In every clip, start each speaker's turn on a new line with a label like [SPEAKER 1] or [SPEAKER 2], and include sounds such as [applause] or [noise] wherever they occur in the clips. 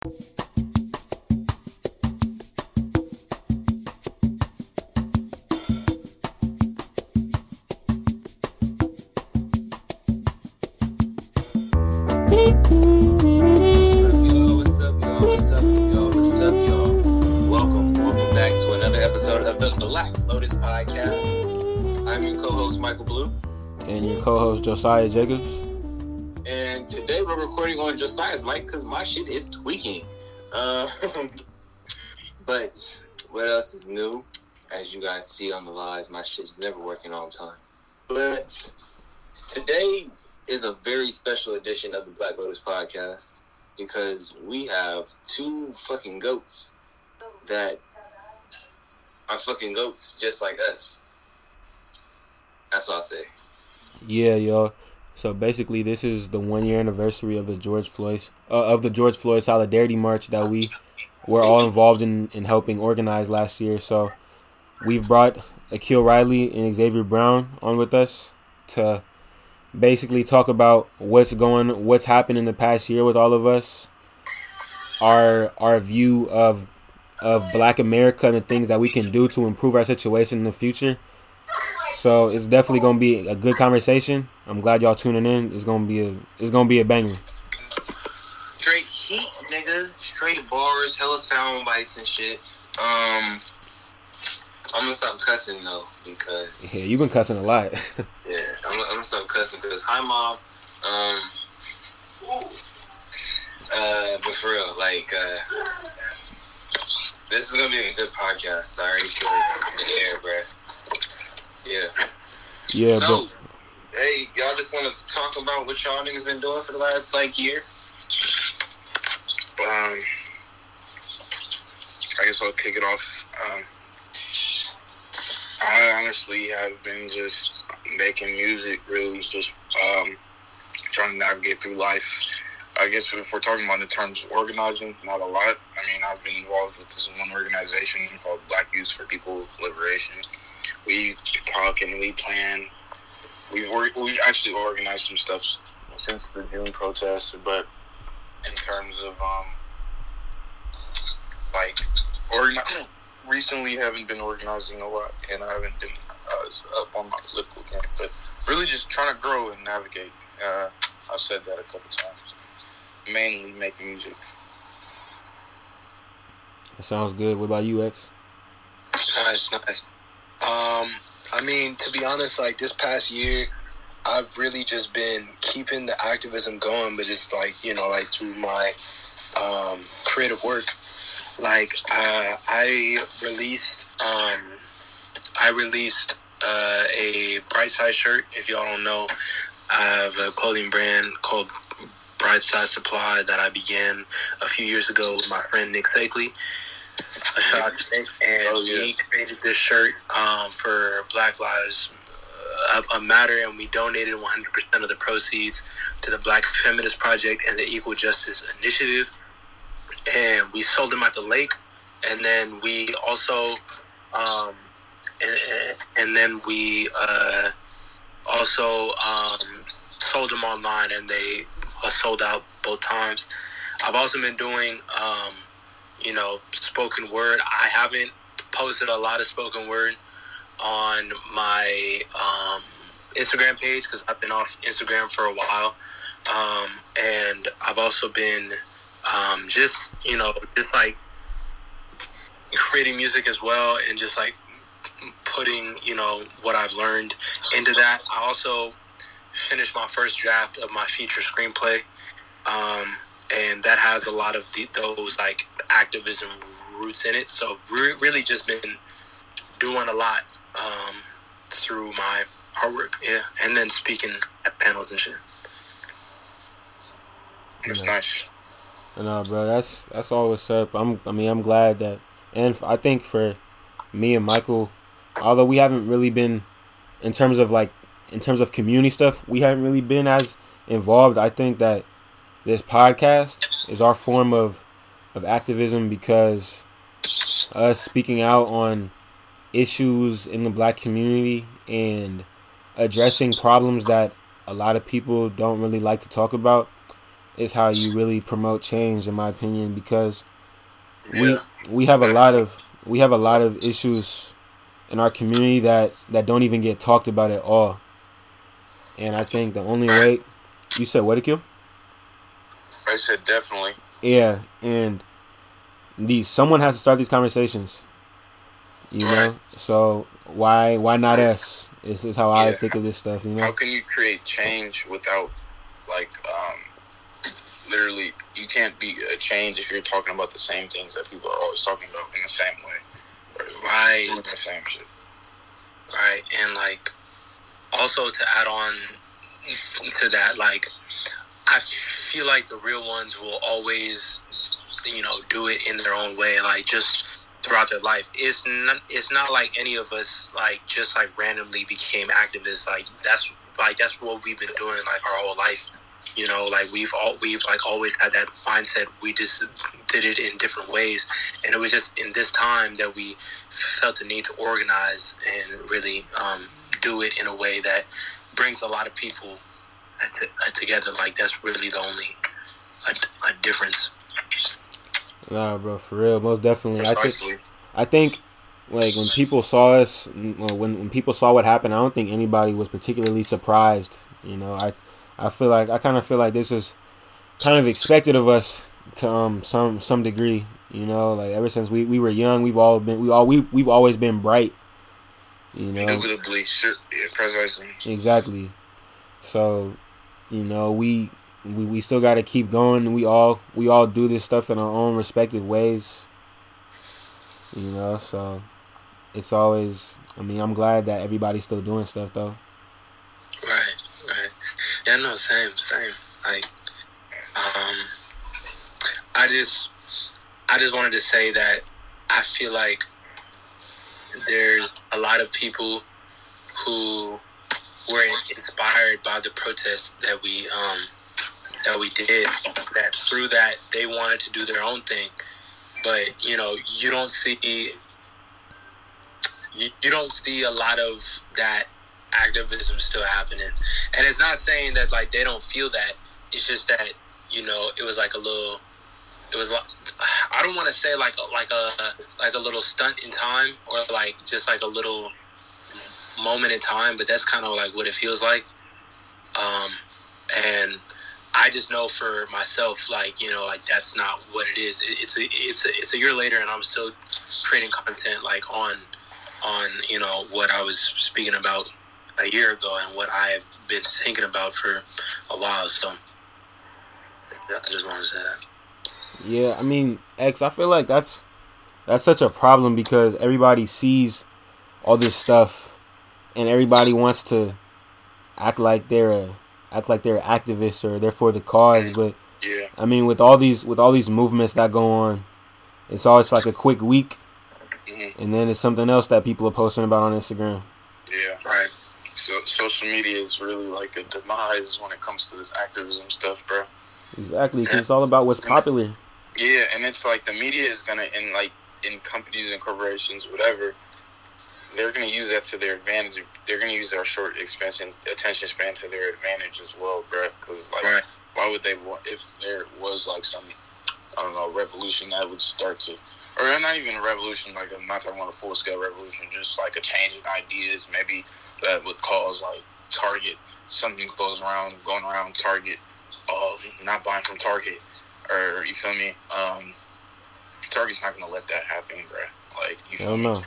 [SPEAKER 1] What's up, y'all? What's up, y'all? What's up, y'all? Welcome, welcome back to another episode of the Black Lotus Podcast. I'm your co-host Michael Blue,
[SPEAKER 2] and your co-host Josiah Jacobs.
[SPEAKER 1] And today we're recording on Josiah's mic because my shit is tweaking. Uh, [laughs] but what else is new? As you guys see on the lives, my shit's never working all the time. But today is a very special edition of the Black Lotus Podcast because we have two fucking goats that are fucking goats just like us. That's what I'll say.
[SPEAKER 2] Yeah, yo. So basically, this is the one year anniversary of the George Floyd uh, of the George Floyd Solidarity March that we were all involved in in helping organize last year. So we've brought Akil Riley and Xavier Brown on with us to basically talk about what's going, what's happened in the past year with all of us, our our view of of Black America and the things that we can do to improve our situation in the future. So it's definitely gonna be a good conversation. I'm glad y'all tuning in. It's gonna be a it's gonna be a banger.
[SPEAKER 1] Straight heat, nigga. Straight bars, hella sound bites and shit. Um, I'm gonna stop cussing though because
[SPEAKER 2] Yeah, you've been cussing a lot. [laughs]
[SPEAKER 1] Yeah, I'm, I'm gonna stop cussing because hi mom. Um, uh, but for real, like, uh, this is gonna be a good podcast. I already feel it in the air, bro. Yeah.
[SPEAKER 2] yeah,
[SPEAKER 1] so,
[SPEAKER 2] but
[SPEAKER 1] hey, y'all just want to talk about what y'all niggas been doing for the last like year?
[SPEAKER 3] Um, I guess I'll kick it off. Um, I honestly have been just making music, really just um, trying to navigate through life. I guess if we're talking about in terms of organizing, not a lot. I mean, I've been involved with this one organization called Black Youth for People Liberation. We talk and we plan. We've we've actually organized some stuff since the June protests, but in terms of um like organi- [clears throat] recently haven't been organizing a lot and I haven't been uh, up on my political game but really just trying to grow and navigate uh, I've said that a couple times mainly make music
[SPEAKER 2] it sounds good. What about you, X?
[SPEAKER 4] Nice, nice. Um, I mean, to be honest, like this past year, I've really just been keeping the activism going, but just like you know, like through my um, creative work. Like uh, I released, um, I released uh, a Brightside shirt. If y'all don't know, I have a clothing brand called Brightside Supply that I began a few years ago with my friend Nick Sakley. A shout out to Nick, and
[SPEAKER 1] Oh, yeah.
[SPEAKER 4] we created this shirt um, for Black Lives uh, a, a Matter, and we donated 100% of the proceeds to the Black Feminist Project and the Equal Justice Initiative. And we sold them at the lake, and then we also, um, and, and then we uh, also um, sold them online, and they uh, sold out both times. I've also been doing, um, you know, spoken word. I haven't posted a lot of spoken word on my um, Instagram page because I've been off Instagram for a while, um, and I've also been um, just you know just like creating music as well, and just like putting you know what I've learned into that. I also finished my first draft of my feature screenplay, um, and that has a lot of the, those like activism roots in it. So re- really just been doing a lot um, through my artwork, yeah, and then speaking at panels and shit.
[SPEAKER 3] it's nice
[SPEAKER 2] No, bro, that's that's all what's up. I'm, I mean, I'm glad that, and I think for me and Michael, although we haven't really been, in terms of like, in terms of community stuff, we haven't really been as involved. I think that this podcast is our form of, of activism because us speaking out on issues in the black community and addressing problems that a lot of people don't really like to talk about is how you really promote change in my opinion because we we have a lot of we have a lot of issues in our community that that don't even get talked about at all and i think the only way you said what Akil?
[SPEAKER 3] I said definitely.
[SPEAKER 2] yeah and these someone has to start these conversations you know so why why not us this is how i think of this stuff you know
[SPEAKER 3] How can you create change without, like, um, literally, you can't be a change if you're talking about the same things that people are always talking about in the same way. Or
[SPEAKER 4] Right.
[SPEAKER 3] the same shit.
[SPEAKER 4] right and like also to add on to that like i feel like the real ones will always you know do it in their own way like just throughout their life. It's not it's not like any of us like just like randomly became activists. Like that's like that's what we've been doing like our whole life. You know like we've all we've like always had that mindset. We just did it in different ways. And it was just in this time that we felt the need to organize and really um, do it in a way that brings a lot of people to, together. Like that's really the only a, a difference
[SPEAKER 2] nah bro for real most definitely i think
[SPEAKER 3] Precisely.
[SPEAKER 2] I think like when people saw us, when when people saw what happened, I don't think anybody was particularly surprised. You know, I I feel like I kind of feel like this is kind of expected of us to um some some degree. You know, like ever since we, we were young, we've all been we all we we've always been bright. You know,
[SPEAKER 3] Indubitably, sure. Yeah, precisely.
[SPEAKER 2] Exactly. So, you know, we we, we still got to keep going. We all we all do this stuff in our own respective ways. You know, so it's always. I mean, I'm glad that everybody's still doing stuff though.
[SPEAKER 4] right right yeah no same same like um i just i just wanted to say that i feel like there's a lot of people who were inspired by the protests that we um that we did that through that they wanted to do their own thing. But you know you don't see you, you don't see a lot of that activism still happening. And it's not saying that like they don't feel that. It's just that you know it was like a little it was like [sighs] i don't want to say like a, like a like a little stunt in time or like just like a little moment in time but that's kind of like what it feels like. Um and I just know for myself, like you know, like that's not what it is. It, it's a it's a it's a year later, and I'm still creating content like on on you know what I was speaking about a year ago and what I've been thinking about for a while. So I just want to say that.
[SPEAKER 2] Yeah, I mean, X. I feel like that's that's such a problem because everybody sees all this stuff, and everybody wants to act like they're a act like they're activists or they're for the cause. But
[SPEAKER 3] Yeah.
[SPEAKER 2] I mean, with all these with all these movements that go on, it's always like a quick week,
[SPEAKER 3] hmm
[SPEAKER 2] and then it's something else that people are posting about on Instagram.
[SPEAKER 3] Yeah.
[SPEAKER 4] Right.
[SPEAKER 3] So social media is really like a demise when it comes to this activism stuff, bro.
[SPEAKER 2] Exactly, 'cause it's all about what's popular.
[SPEAKER 3] Yeah, and it's like the media is gonna in like in companies and corporations, whatever. They're gonna use that to their advantage. They're gonna use our short expansion attention span to their advantage as well, bro. Because like,
[SPEAKER 4] Right.
[SPEAKER 3] why would they want if there was like some I don't know revolution that would start to, or not even a revolution. Like I'm not talking about a full scale revolution, just like a change in ideas. Maybe that would cause like Target something goes around going around Target of not buying from Target or you feel me? Um, Target's not gonna let that happen, bro. Like you feel
[SPEAKER 2] Hell
[SPEAKER 3] me?
[SPEAKER 2] no.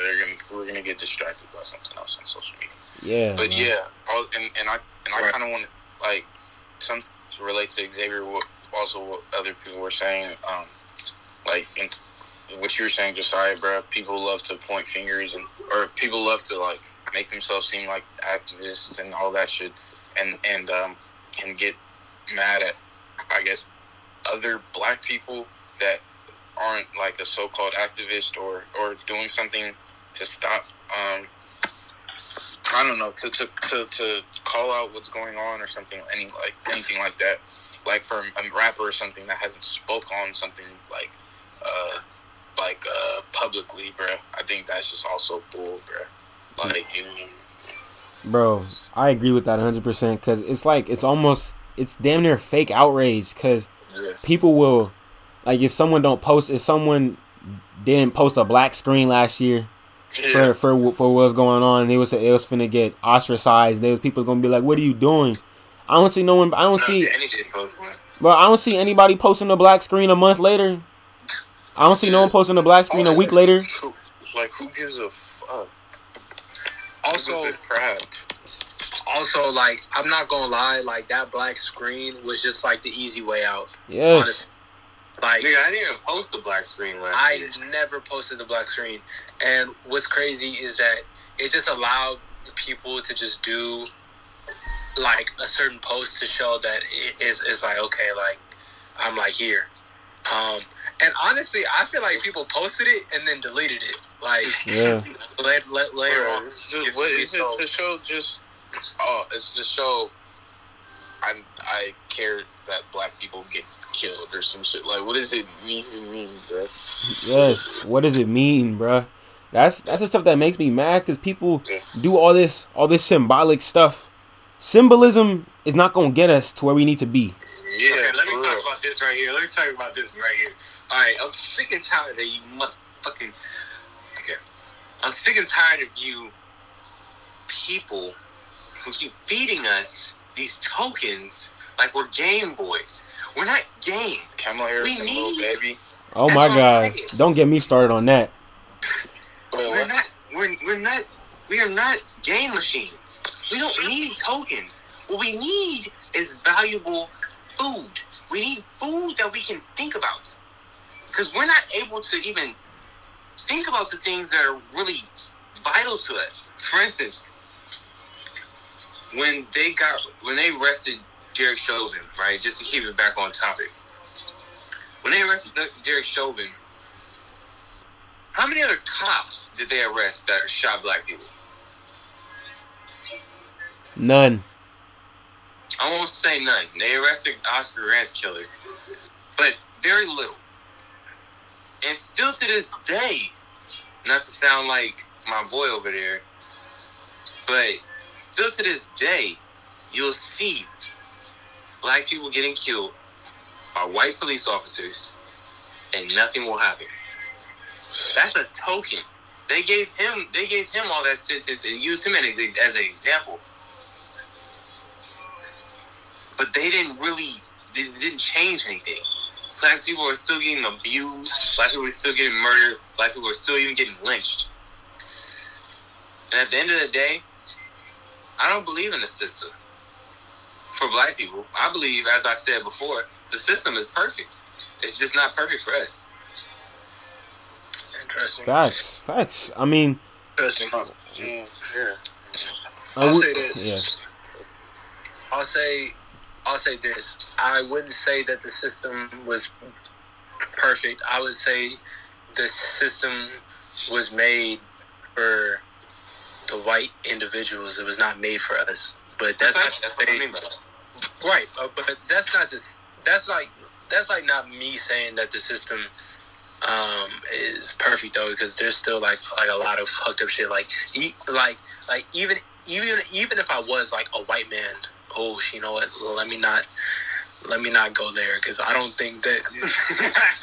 [SPEAKER 3] They're gonna we're gonna get distracted by something else on social media.
[SPEAKER 2] Yeah,
[SPEAKER 3] But
[SPEAKER 2] man.
[SPEAKER 3] yeah, all, and and I and I
[SPEAKER 4] Right.
[SPEAKER 3] kind of want to like some relates to Xavier. What also what other people were saying, um, like in, what you were saying, Josiah, bro. People love to point fingers and or people love to like make themselves seem like activists and all that shit, and and um and get mad at I guess other black people that aren't like a so-called activist or or doing something to stop um I don't know to to, to, to call out what's going on or something any like anything like that. Like for a rapper or something that hasn't spoke on something like uh like uh publicly bruh I think that's just also bull bruh. Like you know
[SPEAKER 2] Bro, I agree with that 100% because it's like, it's almost, it's damn near fake outrage because
[SPEAKER 3] yeah.
[SPEAKER 2] people will, like, if someone don't post, if someone didn't post a black screen last year
[SPEAKER 3] yeah.
[SPEAKER 2] for, for, for what's going on and it was, it was finna get ostracized, there was people gonna be like, what are you doing? I don't see no one, I don't see,
[SPEAKER 1] anything post one.
[SPEAKER 2] bro, I don't see anybody posting a black screen a month later. I don't see no one posting a black screen a week later.
[SPEAKER 3] Who- like who gives a fuck
[SPEAKER 4] Also,
[SPEAKER 3] Who gives a crap
[SPEAKER 4] also, like I'm not gonna lie, like that black screen was just like the easy way out.
[SPEAKER 2] Yes.
[SPEAKER 4] Honestly. Like
[SPEAKER 1] Nigga, I didn't even post the black screen last
[SPEAKER 4] I
[SPEAKER 1] year.
[SPEAKER 4] never posted the black screen, and what's crazy is that it just allowed people to just do like a certain post to show that it is is like okay, like I'm like here. Um, and honestly, I feel like people posted it and then deleted it. Like [laughs]
[SPEAKER 2] Yeah.
[SPEAKER 4] let, let, later on.
[SPEAKER 3] it's just,
[SPEAKER 4] If
[SPEAKER 3] is it to show just oh it's to show I I care that black people get killed or some shit like what does it mean mean bro
[SPEAKER 2] Yes. What does it mean, bruh? That's that's the stuff that makes me mad because people
[SPEAKER 3] Yeah.
[SPEAKER 2] do all this all this symbolic stuff. Symbolism is not gonna get us to where we need to be.
[SPEAKER 3] yeah
[SPEAKER 1] okay, let me
[SPEAKER 3] for
[SPEAKER 1] talk
[SPEAKER 3] real.
[SPEAKER 1] about this right here. Let me talk about this right here. All right, I'm sick and tired of you motherfucking. Okay, I'm sick and tired of you people who keep feeding us these tokens like we're Game Boys. We're not games.
[SPEAKER 3] Kamala Harris
[SPEAKER 1] We
[SPEAKER 3] and Lil
[SPEAKER 1] need-
[SPEAKER 3] Baby
[SPEAKER 2] Oh
[SPEAKER 1] That's
[SPEAKER 2] my god! Don't get me started on that. [laughs]
[SPEAKER 1] We're not. We're, we're not. We are not game machines. We don't need tokens. What we need is valuable food. We need food that we can think about. Because we're not able to even think about the things that are really vital to us. For instance, when they got when they arrested Derek Chauvin, right? Just to keep it back on topic. When they arrested Derek Chauvin, how many other cops did they arrest that shot black people?
[SPEAKER 2] None.
[SPEAKER 1] I won't say none. They arrested Oscar Grant's killer, but very little. And still to this day, not to sound like my boy over there, but still to this day, you'll see black people getting killed by white police officers, and nothing will happen. That's a token. They gave him. They gave him all that sentence and used him as, an example. But they didn't really. They didn't change anything. Black people are still getting abused. Black people are still getting murdered. Black people are still even getting lynched. And at the end of the day, I don't believe in the system. For black people, I believe, as I said before, the system is perfect. It's just not perfect for us.
[SPEAKER 4] Interesting.
[SPEAKER 2] Facts. Facts. I mean,
[SPEAKER 4] Interesting.
[SPEAKER 3] Yeah.
[SPEAKER 2] I
[SPEAKER 4] I'll say this.
[SPEAKER 2] Yeah.
[SPEAKER 4] I'll say, I'll say this. I wouldn't say that the system was perfect. I would say the system was made for the white individuals. It was not made for us. But that's
[SPEAKER 1] That's,
[SPEAKER 4] not
[SPEAKER 1] that's what I mean by that.
[SPEAKER 4] right. Uh, but that's not just. That's like that's like not me saying that the system um is perfect though because there's still like like a lot of fucked up shit like e- like like even even even if I was like a white man oh sh- you know what let me not let me not go there because I don't think that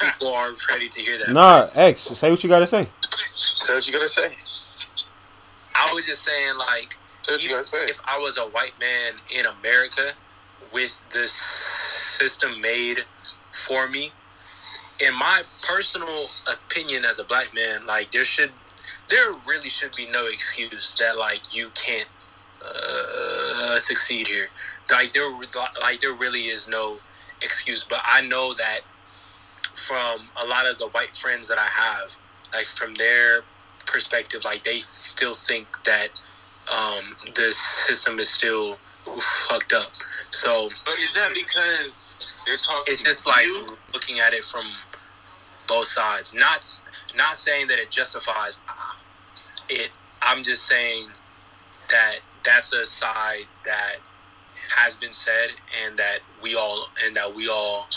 [SPEAKER 4] [laughs] people are ready to hear that
[SPEAKER 2] Nah, X. Say what you gotta say.
[SPEAKER 3] Say what you gotta say.
[SPEAKER 4] I was just saying like
[SPEAKER 3] You
[SPEAKER 4] even if I was a white man in America with this system made for me, in my personal opinion as a black man, like there should, there really should be no excuse that like you can't uh, succeed here. Like there, like there really is no excuse. But I know that from a lot of the white friends that I have, like from their perspective, like they still think that um, the system is still fucked up. So,
[SPEAKER 1] but is that because they're talking?
[SPEAKER 4] It's just like looking at it from both sides. Not not saying that it justifies it. I'm just saying that that's a side that has been said and that we all and that we all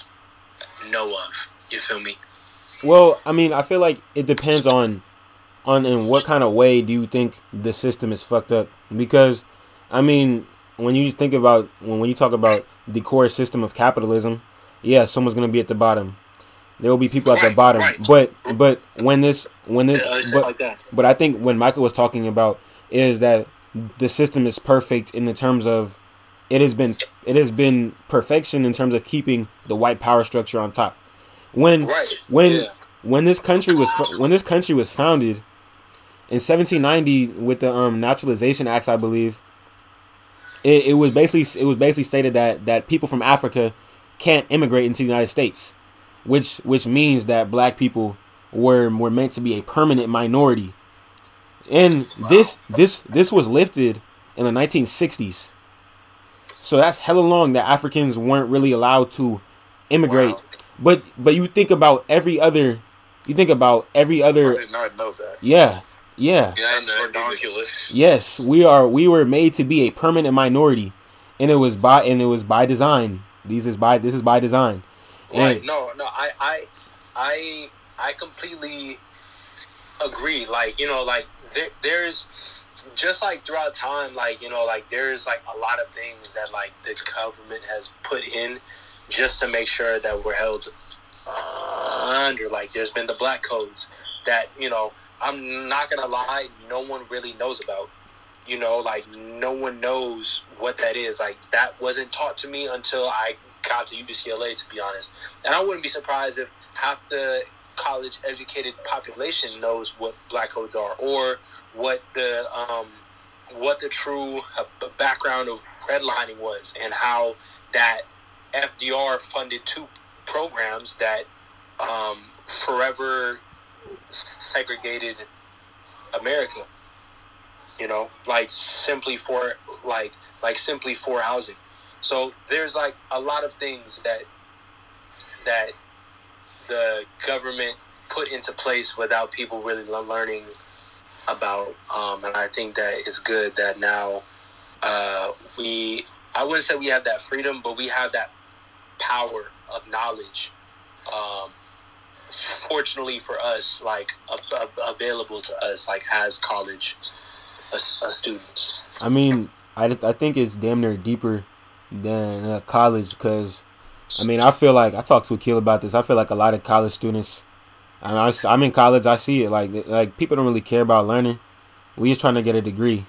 [SPEAKER 4] know of. You feel me?
[SPEAKER 2] Well, I mean, I feel like it depends on on in what kind of way do you think the system is fucked up? Because I mean, when you think about when when you talk about the core system of capitalism, yeah, someone's gonna be at the bottom. There will be people at the bottom, but but when this when this but, but I think when Michael was talking about is that the system is perfect in the terms of it has been it has been perfection in terms of keeping the white power structure on top. When
[SPEAKER 4] Right,
[SPEAKER 2] when when this country was when this country was founded in 1790 with the um, naturalization acts, I believe. It, it was basically it was basically stated that that people from Africa can't immigrate into the United States, which which means that black people were were meant to be a permanent minority. And this this this was lifted in the 1960s. So that's hella long that Africans weren't really allowed to immigrate.
[SPEAKER 1] Wow.
[SPEAKER 2] But but you think about every other you think about every
[SPEAKER 3] I
[SPEAKER 2] other
[SPEAKER 3] did not know that.
[SPEAKER 2] yeah. Yeah.
[SPEAKER 1] Yeah, I
[SPEAKER 4] That's
[SPEAKER 1] know. I did.
[SPEAKER 4] ridiculous.
[SPEAKER 2] Yes, we are we were made to be a permanent minority and it was by and it was by design. These is by this is by design.
[SPEAKER 4] Right.
[SPEAKER 2] And
[SPEAKER 4] No, no, I, I, I, I completely agree. Like, you know, like there, there's just like throughout time, like you know, like there's like a lot of things that like the government has put in just to make sure that we're held uh, under. Like, there's been the black codes that you know. I'm not gonna lie, no one really knows about. You know, like no one knows what that is. Like that wasn't taught to me until I got to UCLA, to be honest. And I wouldn't be surprised if half the college educated population knows what black codes are or what the um, what the true uh, background of redlining was and how that FDR funded two programs that um, forever segregated America. You know, like simply for like like simply for housing. So there's like a lot of things that that the government put into place without people really learning about. Um, and I think that it's good that now uh, we, I wouldn't say we have that freedom, but we have that power of knowledge. Um, fortunately for us, like a- a- available to us, like as college a, uh, students.
[SPEAKER 2] I mean, I, I think it's damn near deeper than uh, college because, I mean, I feel like I talked to Akil about this. I feel like a lot of college students, and I, am in college. I see it like like people don't really care about learning. We just trying to get a degree,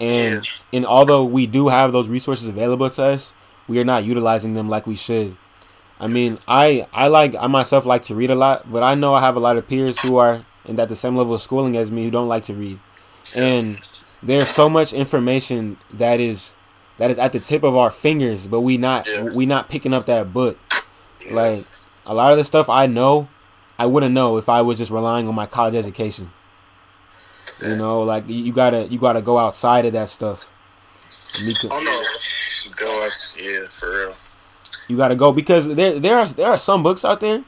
[SPEAKER 2] and and although we do have those resources available to us, we are not utilizing them like we should. I mean, I I like I myself like to read a lot, but I know I have a lot of peers who are and at the same level of schooling as me who don't like to read, and there's so much information that is that is at the tip of our fingers, but we not
[SPEAKER 3] Yeah.
[SPEAKER 2] we not picking up that book. Like a lot of the stuff I know, I wouldn't know if I was just relying on my college education. You know, like you gotta you gotta go outside of that stuff.
[SPEAKER 4] Oh no,
[SPEAKER 3] Go yeah, for real.
[SPEAKER 2] You gotta go because there there are there are some books out there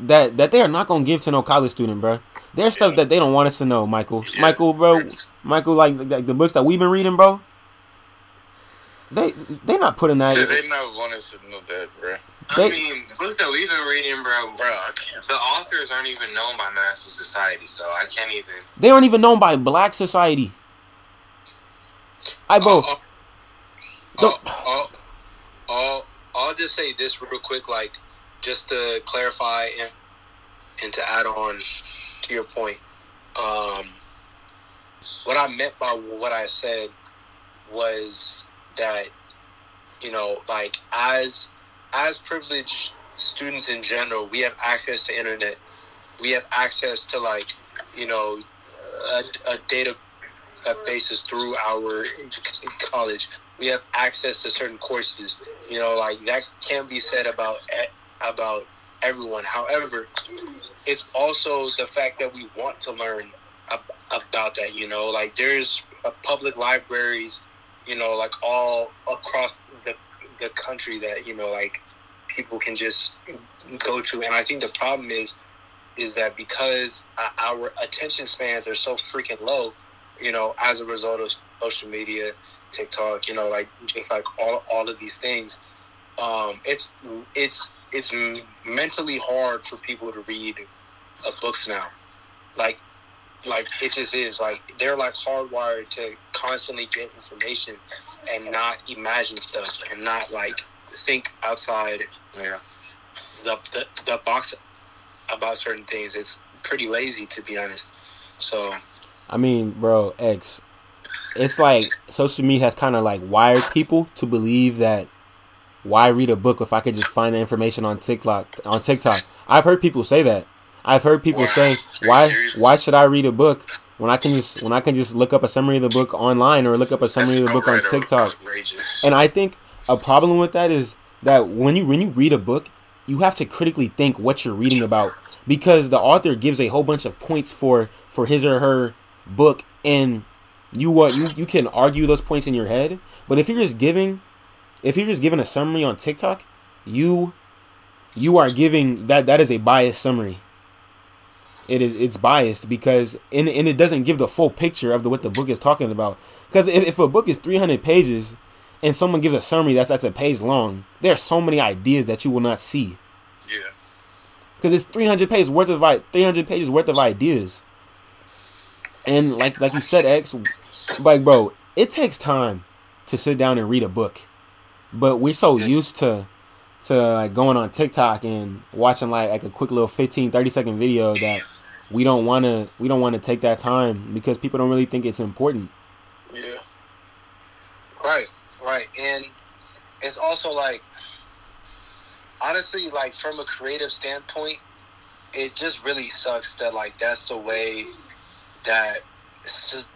[SPEAKER 2] that that they are not gonna give to no college student, bro. There's stuff that they don't want us to know, Michael. Michael, bro. Michael, like, like the books that we've been reading, bro. They they not putting that.
[SPEAKER 3] So they not want us to know that, bro.
[SPEAKER 1] I mean, books that we've been reading, bro.
[SPEAKER 3] Bro,
[SPEAKER 1] The authors aren't even known by mass Society, so I can't even.
[SPEAKER 2] They aren't even known by Black society. I bro.
[SPEAKER 4] Oh,
[SPEAKER 2] oh
[SPEAKER 4] I'll, I'll, I'll just say this real quick, like just to clarify and and to add on to your point. Um, what I meant by what I said was that you know, like as as privileged students in general, we have access to internet. We have access to like you know a, a data basis through our college. We have access to certain courses. You know, like that can be said about about everyone. However, it's also the fact that we want to learn ab- about that. You know, like there's uh, public libraries you know, like all across the the country that you know, like people can just go to. And I think the problem is is that because our attention spans are so freaking low, you know, as a result of social media, TikTok, you know, like just like all, all of these things, um, it's it's it's mentally hard for people to read uh, books now. Like like it just is like they're like hardwired to constantly get information and not imagine stuff and not like think outside yeah. the, the the box about certain things. It's pretty lazy to be honest. So
[SPEAKER 2] I mean, bro, X it's like social media has kind of like wired people to believe that why read a book if I could just find the information on TikTok on TikTok. I've heard people say that. I've heard people say, "Why why should I read a book when I can just when I can just look up a summary of the book online or look up a summary of the book on TikTok?" And I think a problem with that is that when you when you read a book, you have to critically think what you're reading about because the author gives a whole bunch of points for for his or her book and you what you you can argue those points in your head, but if you're just giving if you're just giving a summary on TikTok, you you are giving that that is a biased summary it is it's biased because and, and it doesn't give the full picture of the what the book is talking about. Because if, if a book is 300 pages and someone gives a summary that's that's a page long, there are so many ideas that you will not see. Yeah. Because it's 300 pages worth of 300 pages worth of ideas. And like like you said, X, like bro, it takes time to sit down and read a book, but we're so used to to like going on TikTok and watching like like a quick little 15 30 second video that we don't want to we don't want to take that time because people don't really think it's important.
[SPEAKER 4] Yeah. Right, right. And it's also like honestly like from a creative standpoint, it just really sucks that like that's the way that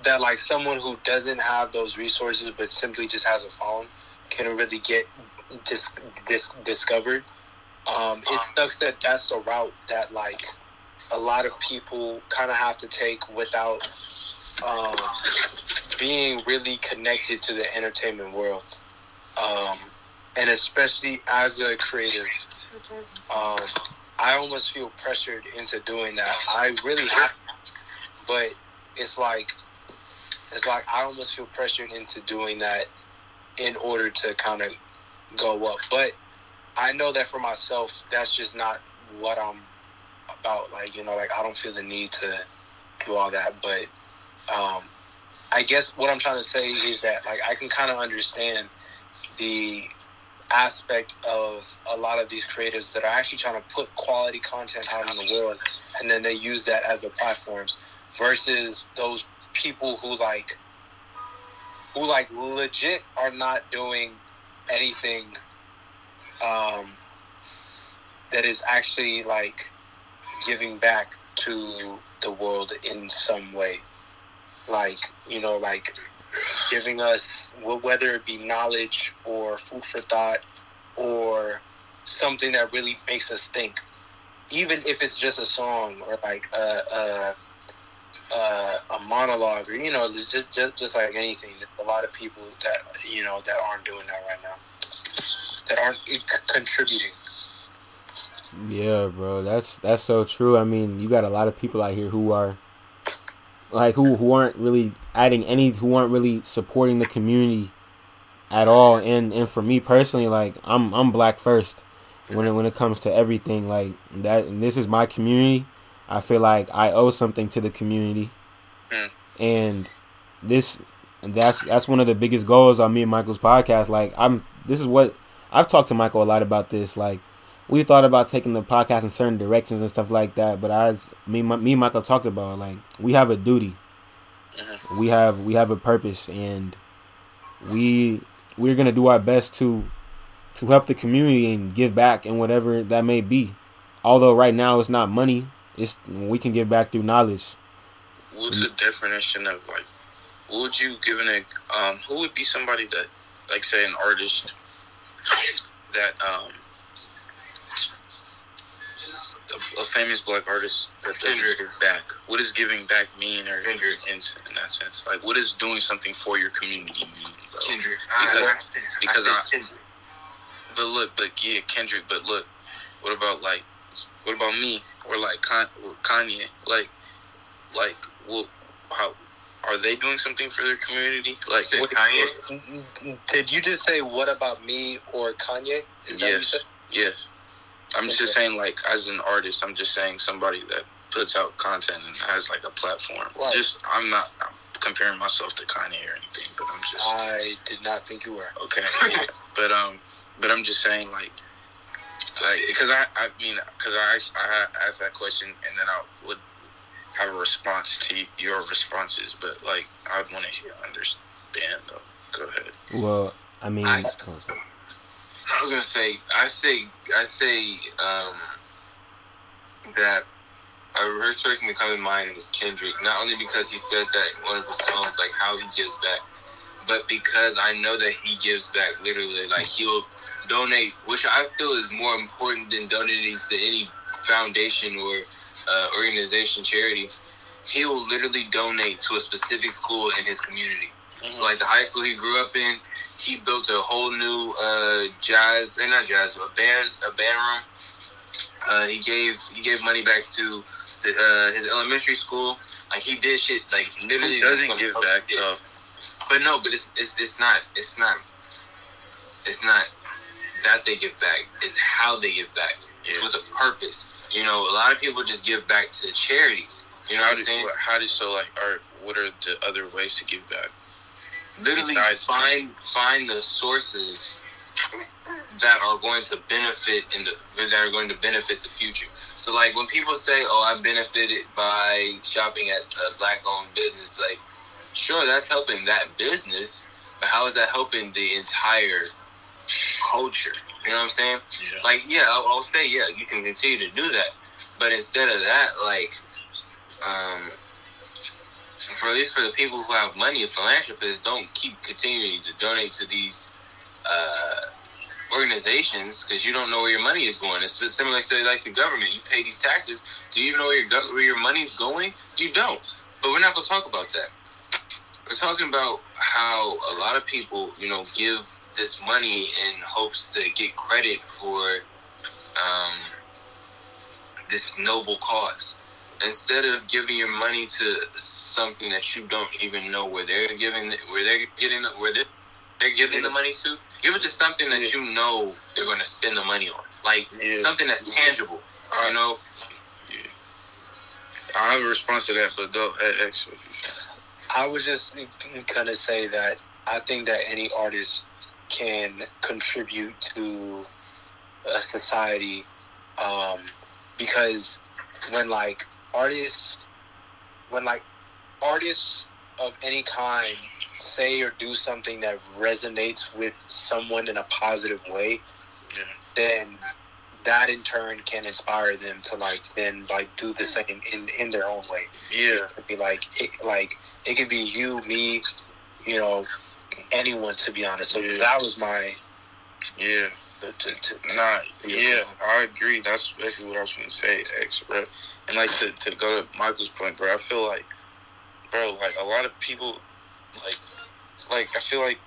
[SPEAKER 4] that like someone who doesn't have those resources but simply just has a phone can really get dis- dis- discovered. Um, it sucks that that's the route that like a lot of people kind of have to take without um, being really connected to the entertainment world, um, and especially as a creative, um, I almost feel pressured into doing that. I really have, but it's like it's like I almost feel pressured into doing that in order to kind of go up. But I know that for myself, that's just not what I'm about. Like, you know, like I don't feel the need to do all that. But um, I guess what I'm trying to say is that, like, I can kind of understand the aspect of a lot of these creatives that are actually trying to put quality content out in the world and then they use that as the platforms versus those people who like who like legit are not doing anything um, that is actually like giving back to the world in some way. Like you know like giving us whether it be knowledge or food for thought or something that really makes us think. Even if it's just a song or like a, a uh, a monologue or you know just, just just like anything a lot of people that you know that aren't doing that right now that aren't contributing.
[SPEAKER 2] Yeah bro that's that's so true. I mean you got a lot of people out here who are like who who aren't really adding any who aren't really supporting the community at all. And and for me personally like i'm i'm black first when it when it comes to everything. Like that and this is my community I feel like I owe something to the community, mm. and this that's that's one of the biggest goals on me and Michael's podcast. Like I'm, this is what I've talked to Michael a lot about this. Like we thought about taking the podcast in certain directions and stuff like that, but as me me and Michael talked about, like we have a duty, mm-hmm. we have we have a purpose, and we we're gonna do our best to to help the community and give back and whatever that may be. Although right now it's not money, it's we can give back through knowledge.
[SPEAKER 3] What's the definition of like? What would you give an um? Who would be somebody that, like, say, an artist that um, a, a famous black artist that does back. What does giving back mean, or in, in, in that sense? Like, what is doing something for your community mean? though.
[SPEAKER 1] Kendrick.
[SPEAKER 3] Because,
[SPEAKER 1] I,
[SPEAKER 3] because
[SPEAKER 1] I,
[SPEAKER 3] I,
[SPEAKER 1] Kendrick.
[SPEAKER 3] but look, but yeah, Kendrick. But look, what about like, what about me or like Kanye? Like, like, well, how are they doing something for their community? Like, what-
[SPEAKER 1] Kanye?
[SPEAKER 4] Did you just say what about me or Kanye? Is that what you
[SPEAKER 3] Yes.
[SPEAKER 4] said?
[SPEAKER 3] Yes. I'm just saying, like, as an artist, I'm just saying somebody that puts out content and has like a platform.
[SPEAKER 4] Right.
[SPEAKER 3] Just, I'm not I'm comparing myself to Kanye or anything, but I'm just
[SPEAKER 4] I did not think you were.
[SPEAKER 3] okay. yeah. [laughs] But um, but I'm just saying, like, like, because I, I mean, because I, asked- I asked that question and then I would have a response to your responses, but like, I want to understand. Though. Go ahead.
[SPEAKER 2] Well, I mean,
[SPEAKER 1] I, I was gonna say, I say, I say um, that a first person to come to mind is Kendrick. Not only because he said that in one of his songs, like how he gives back, but because I know that he gives back literally. Like he'll donate, which I feel is more important than donating to any foundation or uh, organization, charity. He will literally donate to a specific school in his community. So like the high school he grew up in, he built a whole new uh, jazz, and not jazz, a band, a band room. Uh, he gave he gave money back to the, uh, his elementary school. Like he did shit like literally.
[SPEAKER 3] He doesn't give back though.
[SPEAKER 1] But no, but it's it's it's not it's not it's not that they give back. It's how they give back. It's with a purpose. You know, a lot of people just give back to charities. You know
[SPEAKER 3] How
[SPEAKER 1] what I'm
[SPEAKER 3] do
[SPEAKER 1] saying?
[SPEAKER 3] how do so like are what are the other ways to give back?
[SPEAKER 1] literally
[SPEAKER 3] Besides
[SPEAKER 1] find find the sources that are going to benefit in the that are going to benefit the future. So like when people say, "Oh, I benefited by shopping at a black-owned business," like sure that's helping that business, but how is that helping the entire culture? You know what I'm saying?
[SPEAKER 3] Yeah.
[SPEAKER 1] Like yeah, I'll, I'll say yeah, you can continue to do that, but instead of that, like um for at least for the people who have money, and philanthropists don't keep continuing to donate to these uh, organizations because you don't know where your money is going. It's just similar to like the government. You pay these taxes. Do you even know where your where your money's going? You don't. But we're not going to talk about that. We're talking about how a lot of people, you know, give this money in hopes to get credit for um, this noble cause instead of giving your money to something that you don't even know where they're giving where they're getting where they're, they're giving the money to give it to something that you know they're going to spend the money on like
[SPEAKER 3] Yeah.
[SPEAKER 1] something that's tangible you know Yeah.
[SPEAKER 3] I have a response to that, but go ahead.
[SPEAKER 4] I was just gonna say that I think that any artist can contribute to a society um, because when like artists, when like artists of any kind say or do something that resonates with someone in a positive way,
[SPEAKER 3] Yeah.
[SPEAKER 4] then that in turn can inspire them to like then like do the same in in their own way
[SPEAKER 3] Yeah, it
[SPEAKER 4] could be like it, like it could be you, me, you know, anyone to be honest. So
[SPEAKER 3] Yeah.
[SPEAKER 4] that was my
[SPEAKER 3] yeah.
[SPEAKER 4] to, to, to,
[SPEAKER 3] Nah, yeah, I agree. That's basically what I was going to say, X, bro. And like to, to go to Michael's point, bro, I feel like, bro, like a lot of people, like, like I feel like,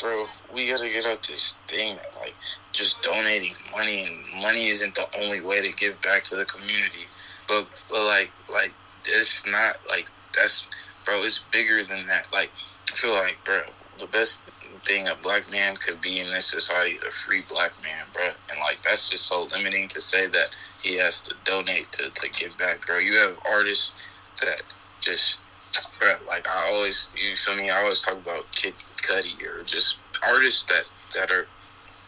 [SPEAKER 3] bro, we gotta get out this thing that like just donating money and money isn't the only way to give back to the community. But but like like it's not like that's bro. It's bigger than that. Like I feel like, bro, the best thing a black man could be in this society is a free black man, bro. And like that's just so limiting to say that he has to donate to, to give back, bro. You have artists that just, bro. Like I always, you feel me? I always talk about Kid Cudi or just artists that that are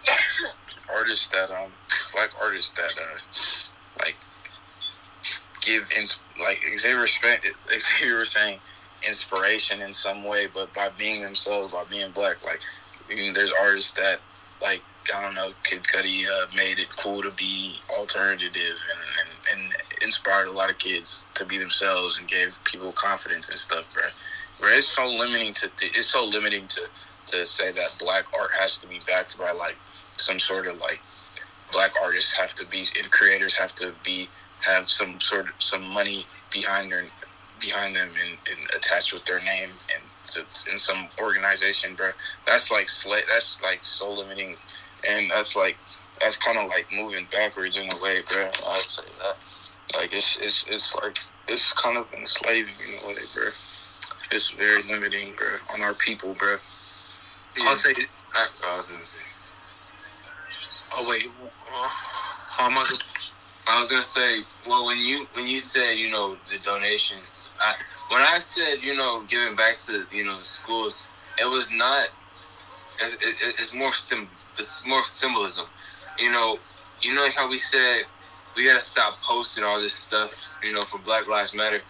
[SPEAKER 3] [coughs] artists that um black artists that uh like give ins like Xavier [laughs] Xavier was saying inspiration in some way, but by being themselves, by being black, like I mean, there's artists that like I don't know, Kid Cudi uh, made it cool to be alternative and, and, and inspired a lot of kids to be themselves and gave people confidence and stuff, bro. Bro, it's so limiting to it's so limiting to to say that black art has to be backed by like some sort of like black artists have to be and creators have to be have some sort of some money behind their behind them and, and attached with their name and in some organization, bro. That's like sla- That's like soul limiting, and that's like that's kind of like moving backwards in a way, bro. I'd say that. Like it's it's it's like it's kind of enslaving in a way, bro. It's very limiting, bro, on our people, bro.
[SPEAKER 4] I'll say.
[SPEAKER 1] I, I was gonna say.
[SPEAKER 4] Oh wait, uh, how am I?
[SPEAKER 1] I was gonna say, well, when you when you said you know the donations, I, when I said you know giving back to you know the schools, it was not. It's, it, it's more sim. It's more symbolism. You know, you know like how we said we gotta stop posting all this stuff. You know, for Black Lives Matter.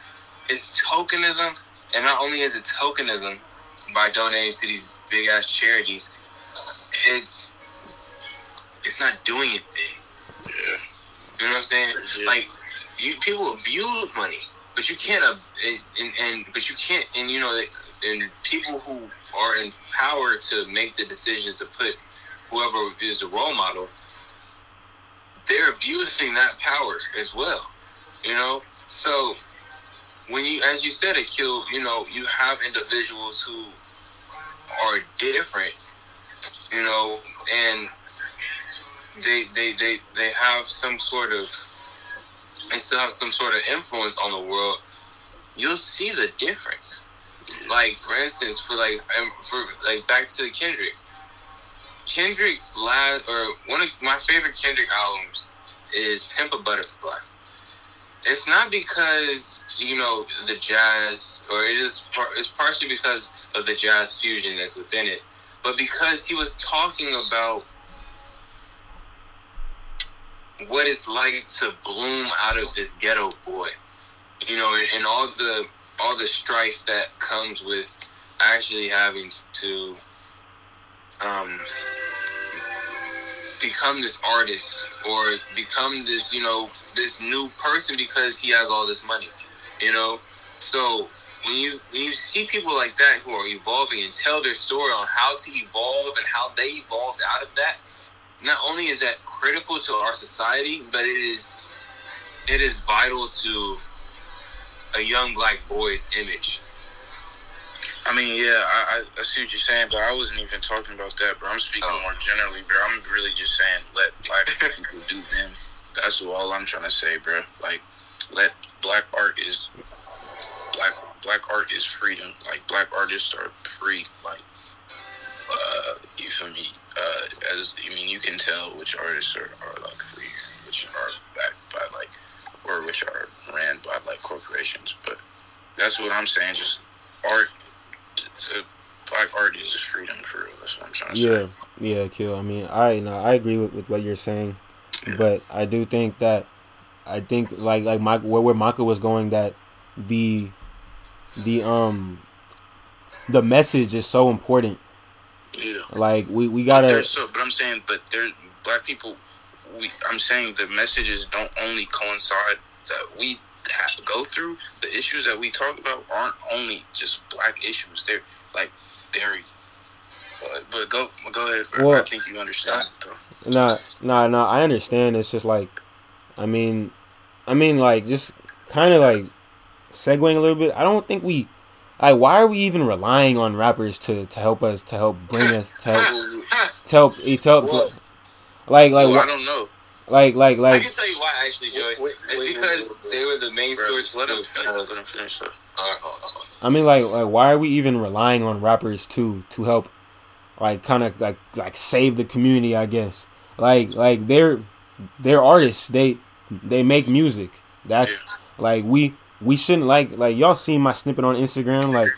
[SPEAKER 1] It's tokenism, and not only is it tokenism by donating to these big ass charities, it's it's not doing anything.
[SPEAKER 3] Yeah.
[SPEAKER 1] You know what I'm saying?
[SPEAKER 3] Yeah.
[SPEAKER 1] Like you people abuse money, but you can't. Uh, and, and but you can't. And you know, and people who are in power to make the decisions to put whoever is the role model, they're abusing that power as well. You know, so when you, as you said, Akil, you know, you have individuals who are different. You know, and they they they they have some sort of they still have some sort of influence on the world, you'll see the difference. Like for instance, for like um, for like back to Kendrick. Kendrick's last or one of my favorite Kendrick albums is Pimp a Butterfly. It's not because you know the jazz, or it is it's partially because of the jazz fusion that's within it, but because he was talking about what it's like to bloom out of this ghetto boy, you know, and, all the all the strife that comes with actually having to um, become this artist or become this, you know, this new person because he has all this money, you know. So when you when you see people like that who are evolving and tell their story on how to evolve and how they evolved out of that, not only is that critical to our society, but it is it is vital to a young black boy's image.
[SPEAKER 3] I mean, yeah, I, I, I see what you're saying, but I wasn't even talking about that, bro. I'm speaking
[SPEAKER 1] Oh.
[SPEAKER 3] more generally, bro. I'm really just saying let black people do them. That's all I'm trying to say, bro. Like, let black art is black black art is freedom. Like, black artists are free. Like, uh, you feel me? Uh, as I mean, you can tell which artists are, are like free, which are backed by like, or which are ran by like corporations. But that's what I'm saying. Just art, the black art is freedom for real. That's what I'm trying to
[SPEAKER 2] Yeah,
[SPEAKER 3] say.
[SPEAKER 2] yeah, Q. I mean, I no, I agree with, with what you're saying, but I do think that I think like like Mike, where where Maka was going that the the um the message is so important.
[SPEAKER 3] Yeah.
[SPEAKER 2] Like we we gotta
[SPEAKER 3] there's so, but I'm saying, but there, black people. We, I'm saying the messages don't only coincide that we have, go through. The issues that we talk about aren't only just black issues. They're like they're. But, but go go ahead. bro. I think you understand. Though.
[SPEAKER 2] Nah, nah, nah. I understand. It's just like, I mean, I mean, like, just kind of like segueing a little bit. I don't think we, like, why are we even relying on rappers to to help us to help bring us to help to help to help,
[SPEAKER 1] Well-
[SPEAKER 2] like like
[SPEAKER 3] Well, I don't know.
[SPEAKER 2] like like
[SPEAKER 1] I can tell you why, actually, Joey.
[SPEAKER 4] Wait,
[SPEAKER 1] it's
[SPEAKER 4] wait,
[SPEAKER 1] because
[SPEAKER 4] wait, wait,
[SPEAKER 1] they were the main
[SPEAKER 3] Bro,
[SPEAKER 1] source.
[SPEAKER 3] let him
[SPEAKER 1] of-
[SPEAKER 3] finish. Let him finish. Though.
[SPEAKER 1] Alright, hold on, hold on.
[SPEAKER 2] I mean, like like why are we even relying on rappers to to help, like kind of like like save the community? I guess like like they're they're artists. They they make music. That's like we we shouldn't like like y'all seen my snippet on Instagram. Like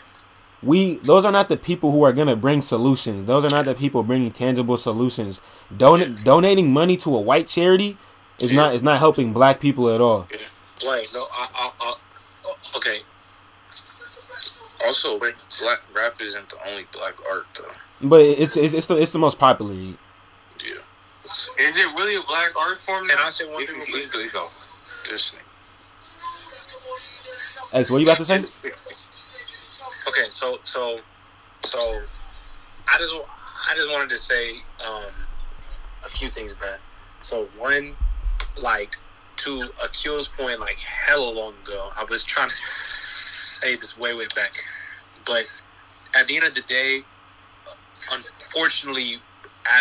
[SPEAKER 2] we those are not the people who are gonna bring solutions. Those are not the people bringing tangible solutions. Don- donating money to a white charity is not is not helping black people at all.
[SPEAKER 4] Wait, no, I, I, I, oh, okay.
[SPEAKER 3] Also, black rap isn't the only black art though.
[SPEAKER 2] But it's it's it's the, it's the most popular.
[SPEAKER 3] Yeah.
[SPEAKER 1] Is it really a black art form?
[SPEAKER 4] Can
[SPEAKER 1] now?
[SPEAKER 4] I say one thing
[SPEAKER 1] can-
[SPEAKER 4] real
[SPEAKER 1] you can go, you
[SPEAKER 3] nigga.
[SPEAKER 2] X, what you about to say?
[SPEAKER 4] Okay, so so so I just I just wanted to say um a few things, man. So one, like to Akil's point, like hella long ago, I was trying to say this way way back, but at the end of the day, unfortunately,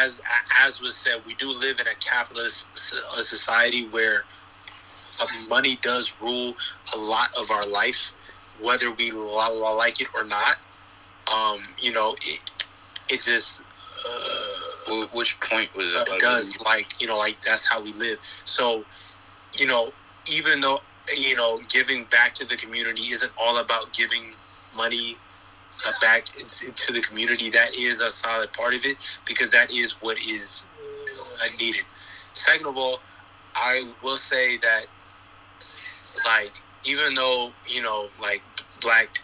[SPEAKER 4] as as was said, we do live in a capitalist society where money does rule a lot of our life, whether we like it or not. Um, you know, it it just.
[SPEAKER 3] Uh, which point was it?
[SPEAKER 4] Like, does like you know like that's how we live. So, you know, even though you know giving back to the community isn't all about giving money uh, back to the community. That is a solid part of it because that is what is uh, needed. Second of all, I will say that like even though you know like black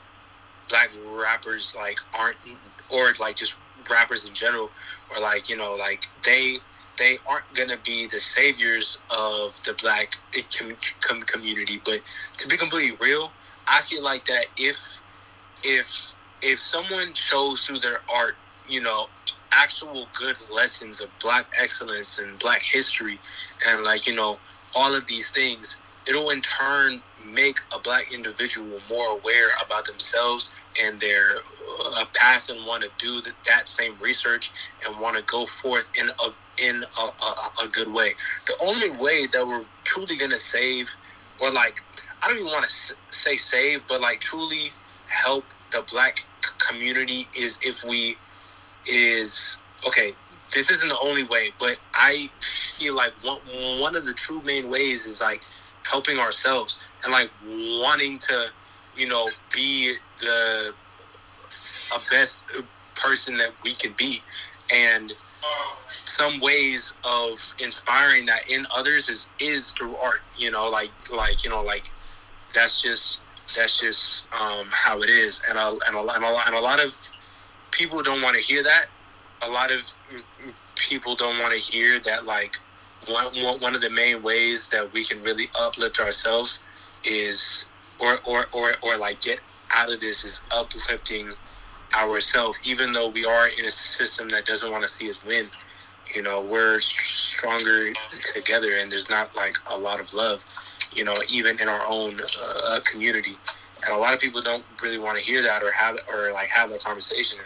[SPEAKER 4] black rappers like aren't or like just rappers in general or like you know like they they aren't gonna be the saviors of the black eh, com- com- community. But to be completely real i feel like that if if if someone shows through their art you know actual good lessons of black excellence and black history and like you know all of these things it'll in turn make a black individual more aware about themselves and their uh, past and want to do the, that same research and want to go forth in a in a, a, a good way. The only way that we're truly gonna save, or like I don't even want to say save, but like truly help the black community is if we is okay. This isn't the only way, but I feel like one one of the true main ways is like helping ourselves and like wanting to, you know, be the a best person that we can be. And some ways of inspiring that in others is is through art. You know, like like you know, like that's just that's just um, how it is. And a, and a, and a, and a lot of people don't want to hear that. A lot of people don't want to hear that like one, one of the main ways that we can really uplift ourselves is or or or, or like get out of this is uplifting ourselves even though we are in a system that doesn't want to see us win. You know we're stronger together and there's not like a lot of love you know even in our own uh, community. And a lot of people don't really want to hear that or have or like have that conversation.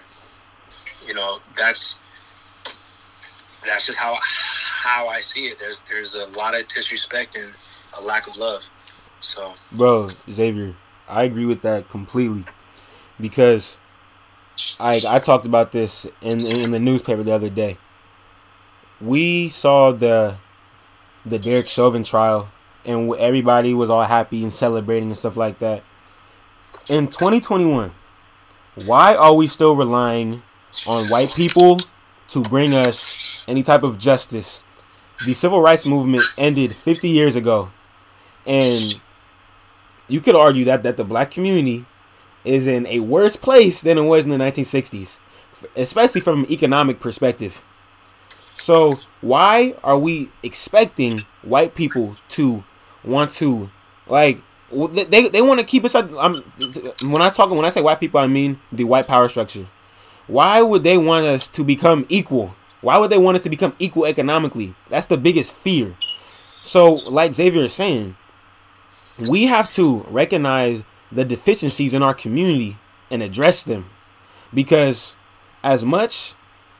[SPEAKER 4] You know that's that's just how how I see it. There's there's a lot of disrespect and a lack of love. So,
[SPEAKER 2] bro, Xavier, I agree with that completely because I I talked about this in in the newspaper the other day. We saw the the Derek Chauvin trial and everybody was all happy and celebrating and stuff like that. In 2021, why are we still relying on white people to bring us any type of justice the civil rights movement ended 50 years ago. And you could argue that, that the black community is in a worse place than it was in the 1960s, especially from an economic perspective. So, why are we expecting white people to want to, like, they, they want to keep us. I'm, when I talk, when I say white people, I mean the white power structure. Why would they want us to become equal? Why would they want us to become equal economically? That's the biggest fear. So, like Xavier is saying, we have to recognize the deficiencies in our community and address them. Because as much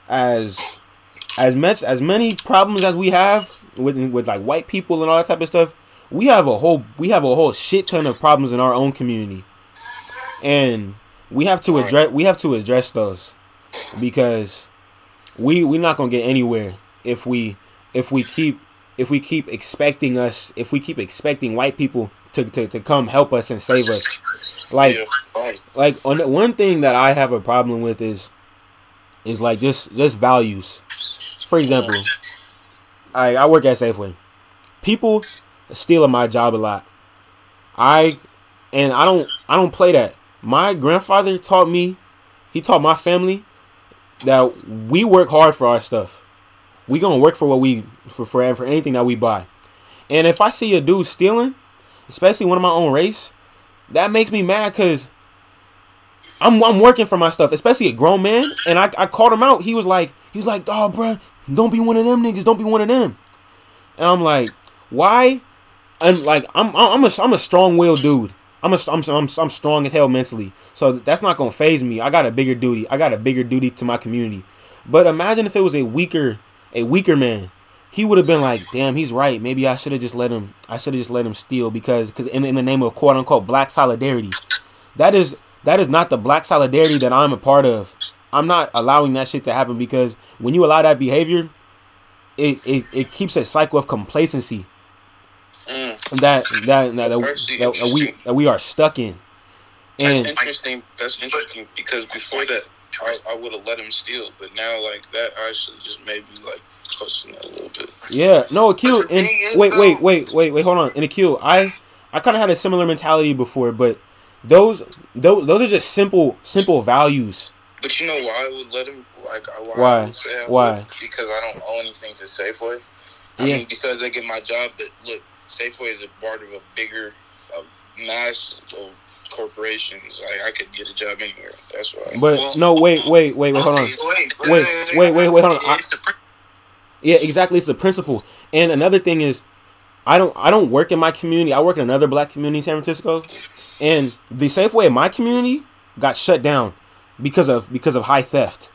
[SPEAKER 2] as as much as many problems as we have with with like white people and all that type of stuff, we have a whole we have a whole shit ton of problems in our own community. And we have to address we have to address those because we we're not gonna get anywhere if we if we keep if we keep expecting us if we keep expecting white people to, to, to come help us and save us. Like like on one thing that i have a problem with is is like just just values. For example i i work at safeway. People stealing my job a lot. I and i don't i don't play that. My grandfather taught me he taught my family that we work hard for our stuff. We gonna work for what we for for, for anything that we buy. And if I see a dude stealing, especially one of my own race, that makes me mad because I'm I'm working for my stuff, especially a grown man. And I, I called him out. He was like, he was like, oh, bro, don't be one of them niggas. Don't be one of them. And I'm like, why? And like, I'm I'm a I'm a strong willed dude. I'm, a, I'm, I'm, I'm strong as hell mentally. So that's not going to faze me. I got a bigger duty. I got a bigger duty to my community. But imagine if it was a weaker, a weaker man. He would have been like, "Damn, he's right. Maybe I should have just let him. I should have just let him steal because, because in, in the name of quote unquote black solidarity, that is that is not the black solidarity that I'm a part of. I'm not allowing that shit to happen because when you allow that behavior, it it, it keeps a cycle of complacency
[SPEAKER 3] Mm.
[SPEAKER 2] that that that, that, that we that we are stuck in.
[SPEAKER 3] That's interesting. That's interesting because before that, I, I would have let him steal, but now like that actually just maybe like question that a little bit.
[SPEAKER 2] yeah, no, Akil. And wait, wait, wait, wait, wait. Hold on. And Akil, I I kind of had a similar mentality before, but those those those are just simple simple values.
[SPEAKER 3] But you know why I would let him? Like I- why?
[SPEAKER 2] Why?
[SPEAKER 3] I would say I
[SPEAKER 2] Why?
[SPEAKER 3] would? Because I don't owe anything to Safeway. I
[SPEAKER 2] Yeah.
[SPEAKER 3] mean, besides I get my job, but look, Safeway is a part of a bigger, a mass of corporations. Like I could get a job anywhere. That's why.
[SPEAKER 2] But
[SPEAKER 1] Well-
[SPEAKER 2] no, wait, wait, wait, wait, hold on.
[SPEAKER 1] Wait, wait,
[SPEAKER 2] Wait, wait, wait, wait, hold on. I-
[SPEAKER 1] It's the pr-
[SPEAKER 2] Yeah, exactly. It's the principle. And another thing is, I don't I don't work in my community. I work in another black community in San Francisco, and the Safeway in my community got shut down because of because of high theft.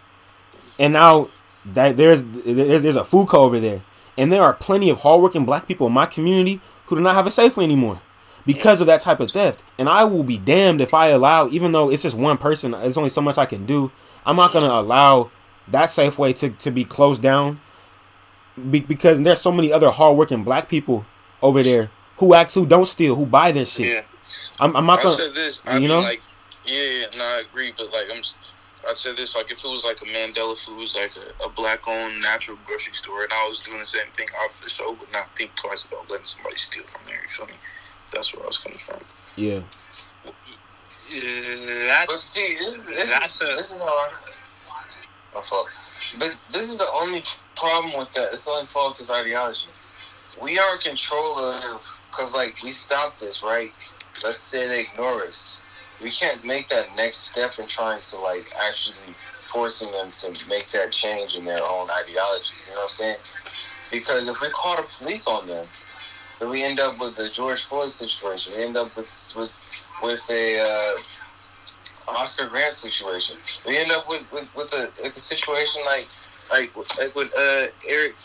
[SPEAKER 2] And now that there's there's, there's a food co over there, and there are plenty of hardworking black people in my community who do not have a Safeway anymore because of that type of theft. And I will be damned if I allow, even though it's just one person, there's only so much I can do. I'm not gonna allow that Safeway to, to be closed down because there's so many other hardworking black people over there who act who don't steal, who buy this shit.
[SPEAKER 3] yeah,
[SPEAKER 2] I'm, I'm not
[SPEAKER 3] said this.
[SPEAKER 2] You
[SPEAKER 3] mean,
[SPEAKER 2] know?
[SPEAKER 3] like, yeah, yeah, no, I agree. But like, I'm. I said this like if it was like a Mandela Foods, like a, a black-owned natural grocery store, and I was doing the same thing, I for sure would not think twice about letting somebody steal from there. You feel me? That's where I was coming from.
[SPEAKER 2] Yeah,
[SPEAKER 4] Uh,
[SPEAKER 1] But
[SPEAKER 4] that's
[SPEAKER 1] see, this, this,
[SPEAKER 4] That's
[SPEAKER 1] is,
[SPEAKER 4] a-
[SPEAKER 1] this is how I. My fault. But this is the only problem with that. It's the only fault with this ideology. We are in control of, because, like, we stop this, right? Let's say they ignore us. We can't make that next step in trying to, like, actually forcing them to make that change in their own ideologies. You know what I'm saying? Because if we call the police on them, then we end up with the George Floyd situation. We end up with with with a uh, Oscar Grant situation. We end up with with, with a, like a situation like like like with uh, Eric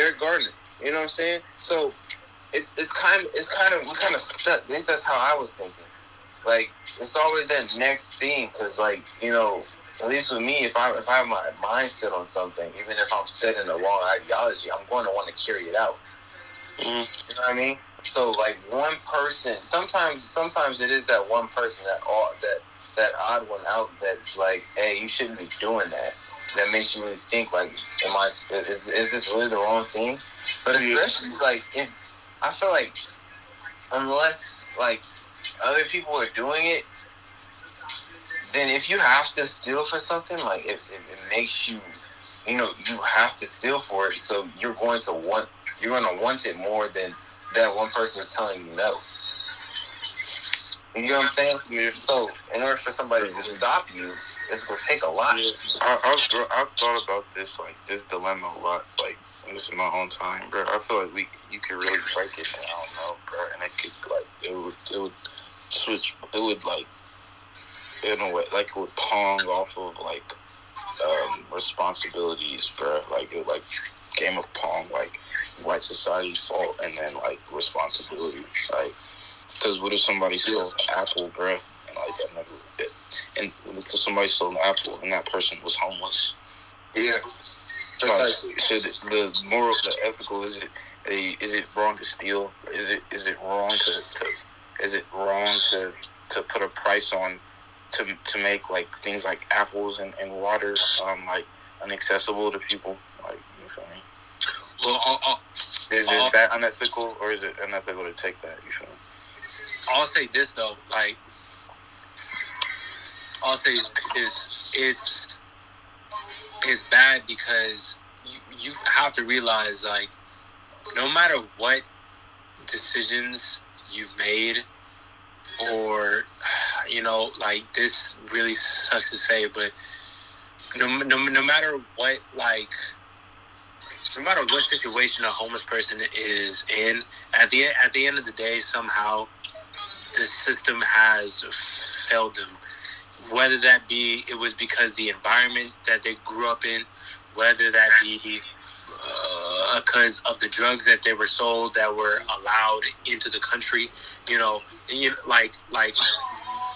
[SPEAKER 1] Eric Garner. You know what I'm saying? So it's it's kind of it's kind of we kind of stuck. At least that's how I was thinking. Like it's always that next thing because like you know. At least with me, if I if I have my mindset on something, even if I'm set in the wrong ideology, I'm going to want to carry it out.
[SPEAKER 3] Mhm.
[SPEAKER 1] You know what I mean? So like one person, sometimes sometimes it is that one person that all that that odd one out that's like, hey, you shouldn't be doing that. That makes you really think like, am I is is this really the wrong thing? But especially like if I feel like unless like other people are doing it, then if you have to steal for something, like if, if it makes you, you know, you have to steal for it, so you're going to want you're going to want it more than that one person is telling you no. You know what I'm saying?
[SPEAKER 3] Yeah.
[SPEAKER 1] So in order for somebody to stop you, it's going to take a lot.
[SPEAKER 3] I, I've, I've thought about this like this dilemma a lot. Like this in my own time, bro. I feel like we you could really break it down, though, bro, and it could like it would it would switch. It would like in a way like it would pong off of like um, responsibilities, bro. Like it like game of pong, like white society's fault and then like responsibility, like. Because what if somebody stole an apple, bro, and like that never bit. And what if somebody stole an apple and that person was homeless?
[SPEAKER 1] Yeah.
[SPEAKER 3] Precisely. So the, the moral, the ethical, is it eh, is it wrong to steal? Is it is it wrong to, to is it wrong to to put a price on to to make like things like apples and, and water um like inaccessible to people? Like you feel me?
[SPEAKER 4] well. I'll, I'll,
[SPEAKER 3] Is it
[SPEAKER 4] Uh,
[SPEAKER 3] that unethical or is it unethical to take that? You feel me?
[SPEAKER 4] I'll say this though, like I'll say this: it's it's bad because you you have to realize like no matter what decisions you've made or [sighs] you know like this really sucks to say but no, no, no matter what like no matter what situation a homeless person is in at the at the end of the day somehow the system has failed them. Whether that be it was because the environment that they grew up in, whether that be uh, because of the drugs that they were sold that were allowed into the country, you know, you like like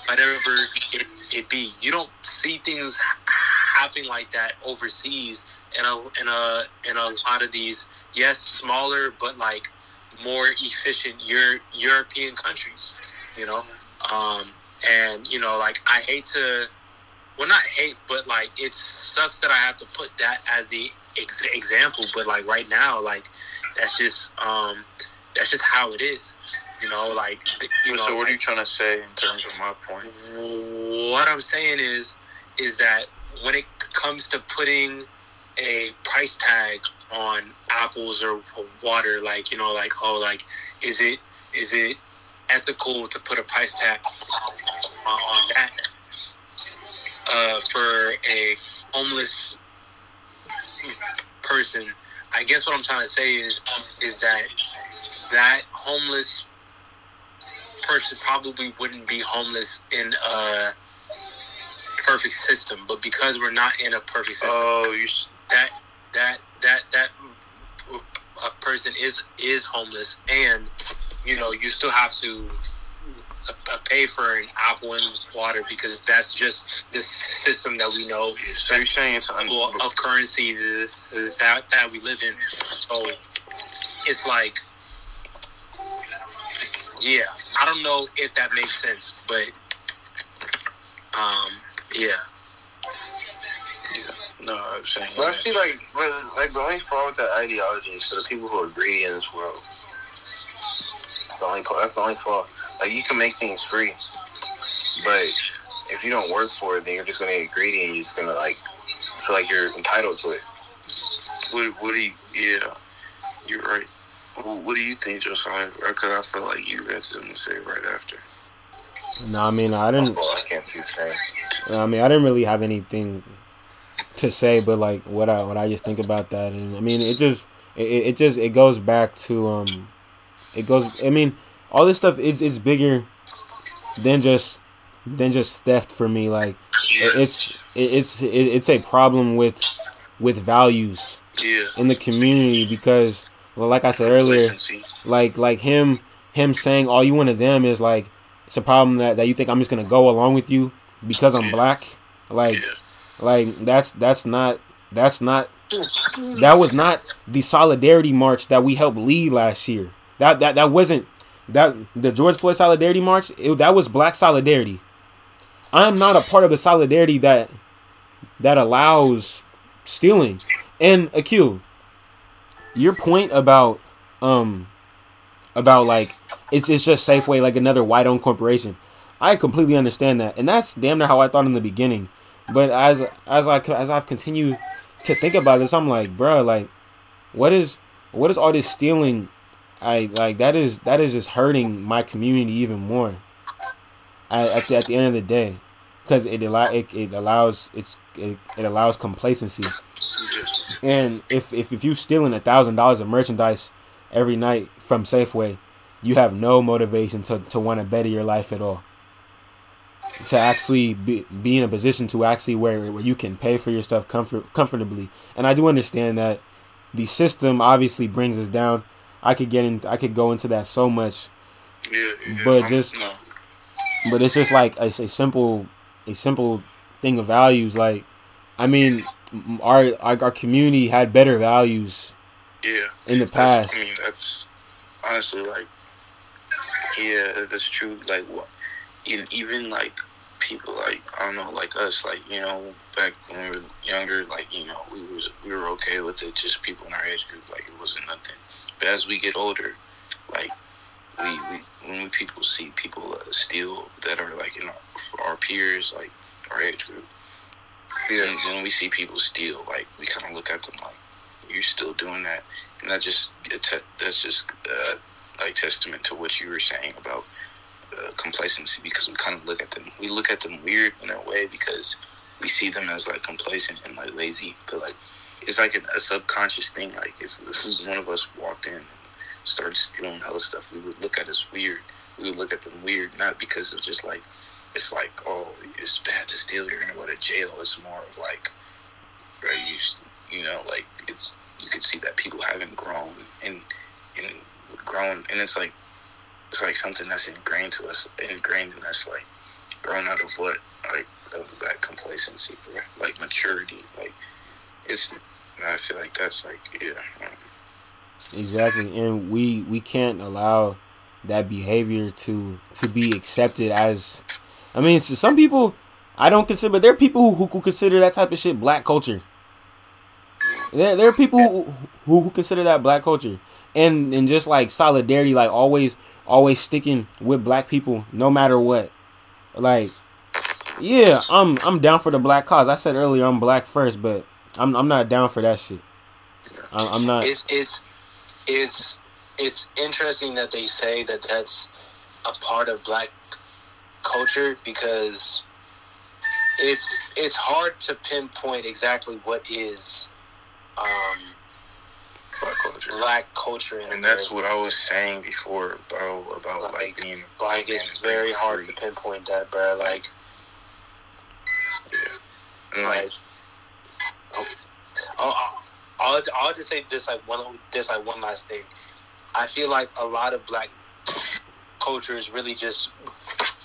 [SPEAKER 4] whatever it, it be, you don't see things happening like that overseas in a in a in a lot of these yes smaller but like more efficient Euro- European countries, you know. Um, and you know, like I hate to, well, not hate, but like it sucks that I have to put that as the ex- example. But like right now, like that's just um, that's just how it is. You know, like you know.
[SPEAKER 3] So what are you trying to say in terms of my point?
[SPEAKER 4] What I'm saying is, is that when it comes to putting a price tag on apples or water, like you know, like oh, like is it is it ethical to put a price tag on, on that uh, for a homeless person? I guess what I'm trying to say is is that that homeless person probably wouldn't be homeless in a perfect system, but because we're not in a perfect system,
[SPEAKER 3] oh,
[SPEAKER 4] that that that that a person is is homeless, and you know you still have to pay for an apple and water because that's just the system that we know.
[SPEAKER 3] So you're saying it's un-
[SPEAKER 4] of currency that that we live in. So it's like, yeah, I don't know if that makes sense, but um, yeah.
[SPEAKER 3] Yeah. No, I'm saying.
[SPEAKER 1] But I see, like, like the only problem with that ideology is for the people who are greedy in this world. That's the only. That's the only fault. Like, you can make things free, but if you don't work for it, then you're just gonna get greedy and you're just gonna like feel like you're entitled to it.
[SPEAKER 3] What? What do you? Yeah, you're right. What, what do you think, Josiah? Because I feel like you had something to say right after.
[SPEAKER 2] No, I mean I didn't.
[SPEAKER 1] Well, I can't see screen.
[SPEAKER 2] I mean I didn't really have anything to say, but like what I what I just think about that, and I mean it just it, it just it goes back to um it goes. I mean all this stuff is is bigger than just than just theft for me. Like it's it's it's a problem with with values
[SPEAKER 3] Yeah.
[SPEAKER 2] in the community because well like I said earlier like like him him saying all you want of them is like it's a problem that, that you think I'm just gonna go along with you because I'm
[SPEAKER 3] Yeah.
[SPEAKER 2] black like
[SPEAKER 3] Yeah.
[SPEAKER 2] like that's that's not that's not that was not the solidarity march that we helped lead last year that that that wasn't that the George Floyd solidarity march it, that was black solidarity I'm not a part of the solidarity that that allows stealing and Akil your point about um about like it's it's just Safeway like another white owned corporation. I completely understand that, and that's damn near how I thought in the beginning. But as as I as I've continued to think about this, I'm like, bruh, like, what is what is all this stealing? I like that is that is just hurting my community even more. At, at, the, at the end of the day, because it it, it allows it's it, it allows complacency. And if if, if you stealing a thousand dollars of merchandise every night from Safeway, you have no motivation to, to want to better your life at all. To actually be, be in a position to actually where where you can pay for your stuff comfort comfortably. And I do understand that the system obviously brings us down. I could get in I could go into that so much,
[SPEAKER 3] Yeah. yeah.
[SPEAKER 2] But just-
[SPEAKER 3] no.
[SPEAKER 2] but it's just like a, a simple a simple thing of values like I mean our, our our community had better values
[SPEAKER 3] Yeah.
[SPEAKER 2] in the past.
[SPEAKER 3] I mean, that's honestly like, yeah, that's true. Like, what, even, even like people like I don't know, like us, like you know, back when we were younger, like you know, we was we were okay with it. Just people in our age group, like it wasn't nothing. But as we get older, like we, we when we people see people uh, steal that are like you know our peers, like our age group.
[SPEAKER 1] Yeah.
[SPEAKER 3] When, when we see people steal, like we kind of look at them like you're still doing that, and that just that's just uh, like testament to what you were saying about uh, complacency because we kind of look at them we look at them weird in a way because we see them as like complacent and like lazy but like it's like a, a subconscious thing like if, if one of us walked in and started stealing hella stuff we would look at us weird we would look at them weird, not because of just like it's like oh it's bad to steal, you're gonna go to jail. It's more of like right you you know like it's you can see that people haven't grown and and grown and it's like it's like something that's ingrained to us, ingrained in us, like grown out of what like of that complacency, like maturity, like it's. I feel like that's like yeah. Um,
[SPEAKER 2] Exactly, and we we can't allow that behavior to to be accepted as. I mean, so some people I don't consider, but there are people who, who consider that type of shit black culture. There, there are people who, who who consider that black culture, and and just like solidarity, like always always sticking with black people no matter what. Like, yeah, I'm I'm down for the black cause. I said earlier I'm black first, but I'm I'm not down for that shit. I'm, I'm not.
[SPEAKER 4] It's it's it's it's interesting that they say that that's a part of black culture because it's it's hard to pinpoint exactly what is um,
[SPEAKER 3] black culture.
[SPEAKER 4] black culture in
[SPEAKER 3] And that's what I was saying before, bro, about like being
[SPEAKER 4] like it's very hard to pinpoint that, bro. Like
[SPEAKER 3] And, like,
[SPEAKER 4] like I'll, I'll, I'll just say this like one this like one last thing. I feel like a lot of black culture is really just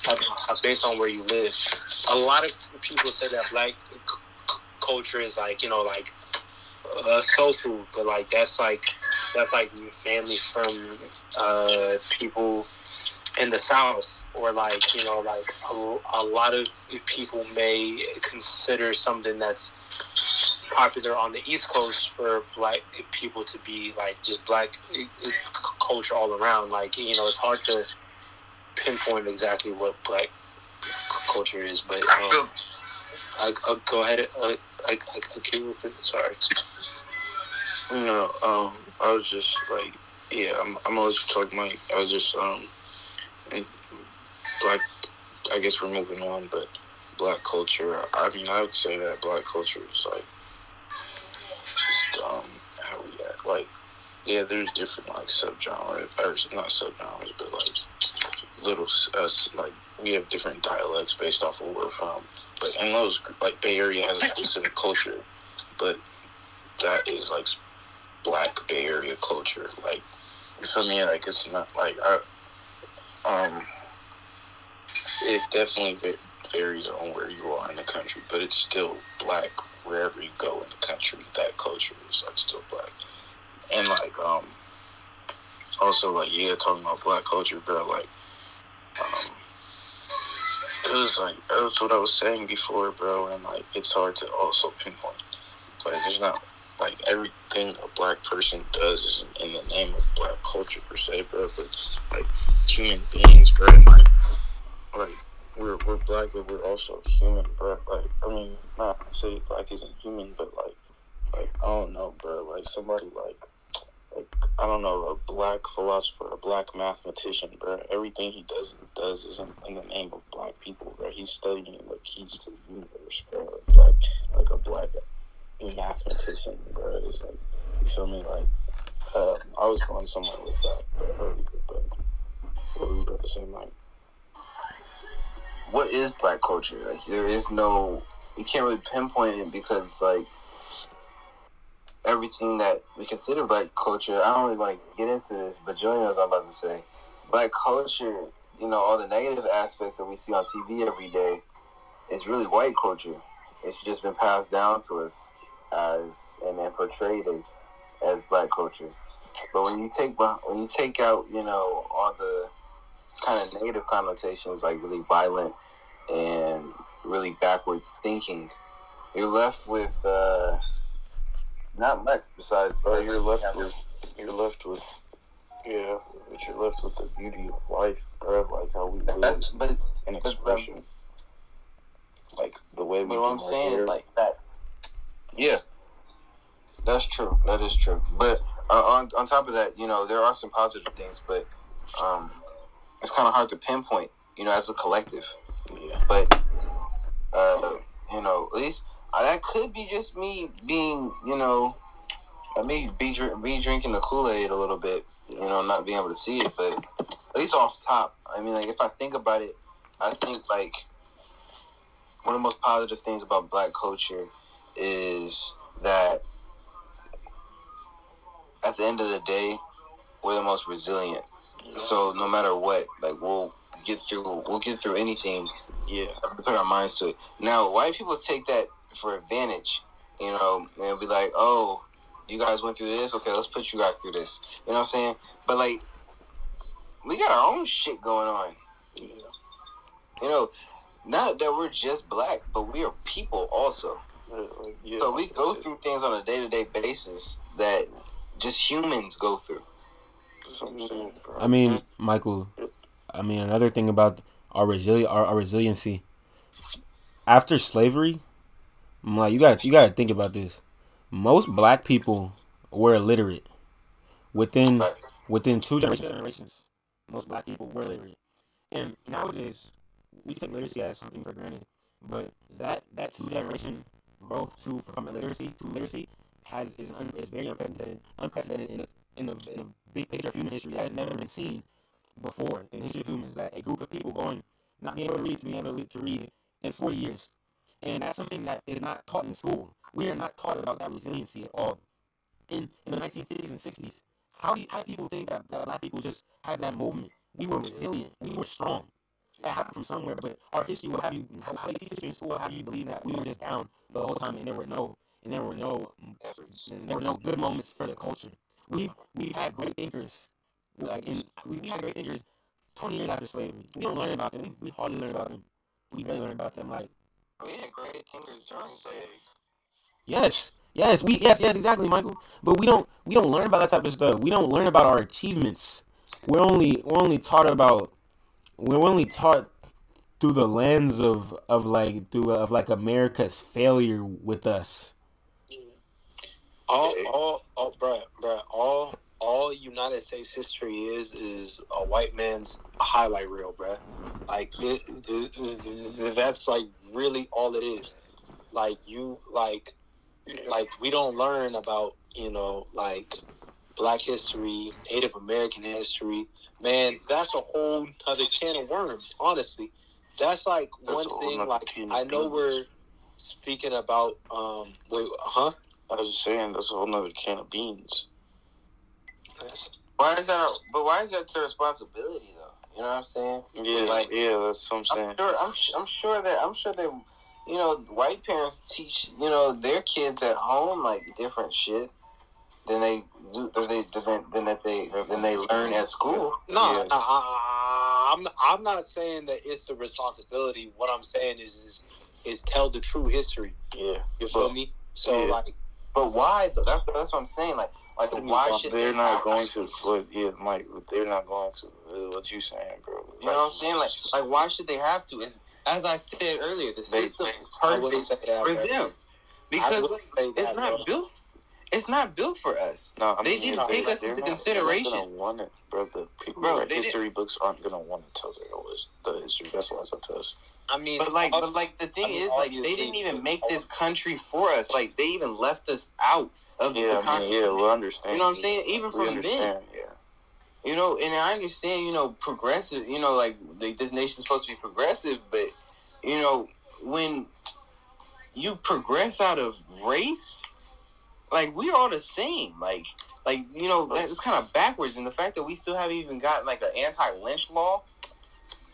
[SPEAKER 4] uh, based on where you live. A lot of people say that black culture is like you know like uh, soul food, but like that's like that's like mainly from uh, people in the south or like you know like a, a lot of people may consider something that's popular on the east coast for black people to be like just black uh, culture all around. Like you know it's hard to pinpoint exactly what black culture is but
[SPEAKER 3] I
[SPEAKER 4] um, I, I'll go ahead uh, I, I, I keep with it sorry.
[SPEAKER 3] You know, um, I was just like, yeah, I'm, I'm always talking like, I was just, um, black, I guess we're moving on, but black culture, I mean, I would say that black culture is like, um, how we act, like, yeah, there's different, like, subgenres, or not subgenres, but, like, little, us, like, we have different dialects based off of where we're from, but in those, like, Bay Area has a specific culture, but that is, like, black Bay Area culture. Like, feel me? Like, it's not like I, um, it definitely varies on where you are in the country, but it's still black wherever you go in the country. That culture is like still black, and like, um, also like yeah, talking about black culture, bro. Like, um, it was like that's what I was saying before, bro, and like it's hard to also pinpoint. Like, there's not like everything a black person does is in the name of black culture per se, bro. But like human beings, bro, and like like we're we're black, but we're also human, bro. Like I mean, not say black isn't human, but like like I don't know, bro. Like somebody like like I don't know a black philosopher, a black mathematician, bro. Everything he does does is in, in the name of black people, bro. He's studying the keys to the universe, bro. Like like a black mathematician, bro. It's like, you feel me? Like, um, I was going somewhere with that but earlier, but what was about to say, Mike?
[SPEAKER 1] What is black culture? Like there is no you can't really pinpoint it because like everything that we consider black culture, I don't really like get into this, but knows what I'm about to say. Black culture, you know, all the negative aspects that we see on TV every day is really white culture. It's just been passed down to us as and then portrayed as as black culture. But when you take when you take out, you know, all the kind of negative connotations like really violent and really backwards thinking, you're left with uh, not much besides.
[SPEAKER 3] Bro, you're left with, you're left with, yeah, but you're left with the beauty of life, bro. Like how we live
[SPEAKER 1] That's but
[SPEAKER 3] and
[SPEAKER 1] but-
[SPEAKER 3] expression. Like the way we
[SPEAKER 1] but what I'm saying
[SPEAKER 3] hair.
[SPEAKER 1] is like that.
[SPEAKER 3] yeah,
[SPEAKER 1] That's true. That is true. But uh, on on top of that, you know, there are some positive things, but um, it's kind of hard to pinpoint. You know, as a collective.
[SPEAKER 3] yeah.
[SPEAKER 1] But uh, you know, at least uh, that could be just me being, you know, uh, me be dr- be drinking the Kool Aid a little bit. You know, not being able to see it, but at least off top, I mean, like if I think about it, I think like one of the most positive things about black culture is that at the end of the day, we're the most resilient. So no matter what, like we'll get through. We'll get through anything. Yeah, put our minds to it. Now, white people take that for advantage. You know, they'll be like, "Oh, you guys went through this. Okay, let's put you guys through this." You know what I'm saying? But like, we got our own shit going on. You know, not that we're just black, but we are people also. Yeah, so we go through things on a day to day basis that just humans go through.
[SPEAKER 2] I mean, Michael. I mean, another thing about our resili- our, our resiliency after slavery, I'm like, you got you got to think about this. Most black people were illiterate within within two generations. Most black people were illiterate, and nowadays we take literacy as something for granted. But that that two generation growth to from illiteracy to literacy has is un, is very unprecedented unprecedented in in the, in a big picture of human history that has never been seen before in the history of humans. That a group of people going not being able to read to being able to read in 40 years, and that's something that is not taught in school. We are not taught about that resiliency at all. In in the 1950s and 60s, how do, you, how do people think that, that black people just had that movement? We were resilient. We were strong. That happened from somewhere, but our history will have you how, how you teach history in school have you believe that we were just down the whole time and there were no and there were no and there were no good moments for the culture. We we had great thinkers, like in we, we had great thinkers twenty years after slavery. We don't learn about them. We, we hardly learn about them. We barely learn about them. Like
[SPEAKER 1] we had great thinkers during slavery.
[SPEAKER 2] Yes. Yes, we yes, yes, exactly, Michael. But we don't we don't learn about that type of stuff. We don't learn about our achievements. We're only we're only taught about we're only taught through the lens of of like through of like America's failure with us.
[SPEAKER 4] All all all bruh, bruh, all all United States history is is a white man's highlight reel, bruh. Like it, it, it, that's like really all it is. Like you like like we don't learn about you know like black history, Native American history. Man, that's a whole other can of worms. Honestly, that's like that's one thing. Like I know we're speaking about. Um, wait, huh?
[SPEAKER 3] I was just saying that's a whole other can of beans.
[SPEAKER 1] Why is that? A, but why is that their responsibility though? You know what I'm saying?
[SPEAKER 3] Yeah, like yeah, that's what I'm saying.
[SPEAKER 1] I'm sure. I'm, I'm sure that I'm sure that you know white parents teach you know their kids at home like different shit than they do than they than, than that they than they learn at school.
[SPEAKER 4] No, yeah. no I, I'm I'm not saying that it's the responsibility. What I'm saying is is, is tell the true history.
[SPEAKER 1] Yeah,
[SPEAKER 4] you feel but, me? So yeah. like,
[SPEAKER 1] but why? Though? That's that's what I'm saying. Like like why should
[SPEAKER 3] they're they not going to? What? Yeah, Mike, they're not going to. What you saying, bro?
[SPEAKER 1] You know what I'm saying? Like like why should they have to? Is as I said earlier, the system is perfect for them because it's not built it's not built for us. No, I mean, they didn't take us into not, consideration.
[SPEAKER 3] They're not gonna want it, bro. The people bro, who write history didn't. books aren't gonna want to tell their the history. That's why it's up to us.
[SPEAKER 1] I mean, but like, but like the thing I mean, is, like, they didn't even make this country for us. Like, they even left us out of
[SPEAKER 3] yeah,
[SPEAKER 1] the Constitution.
[SPEAKER 3] yeah, we understand.
[SPEAKER 1] You know what I'm saying? Even from then. Yeah. You know, and I understand. You know, progressive. You know, like, like this nation's supposed to be progressive, but you know, when you progress out of race like we're all the same. Like like you know it's kind of backwards, and the fact that we still haven't even gotten like an anti-lynch law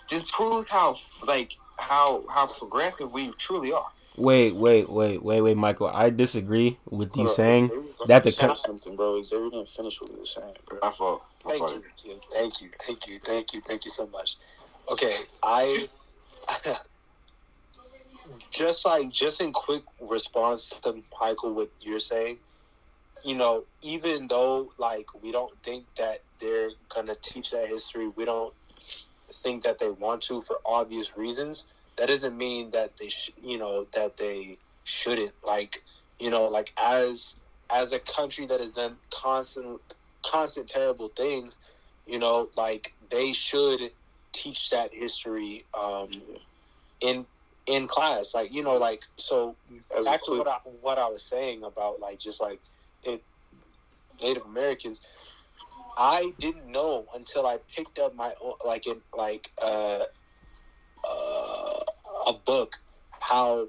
[SPEAKER 1] just proves how like how how progressive we truly are.
[SPEAKER 2] Wait, wait, wait, wait, wait, Michael. I disagree with you saying that the
[SPEAKER 3] con- something, bro. They didn't finish what you were saying. Bro.
[SPEAKER 1] My fault.
[SPEAKER 4] My thank fault. you, thank you, thank you, thank you, thank you so much. Okay, I [laughs] just like just in quick response to Michael, what you're saying, you know, even though like we don't think that they're gonna teach that history, we don't think that they want to for obvious reasons. That doesn't mean that they, sh- you know, that they shouldn't. Like, you know, like as as a country that has done constant, constant terrible things, you know, like they should teach that history um, in in class. Like you know, like so. As back to what I, what I was saying about like just like it, Native Americans. I didn't know until I picked up my like in like uh, uh, a book how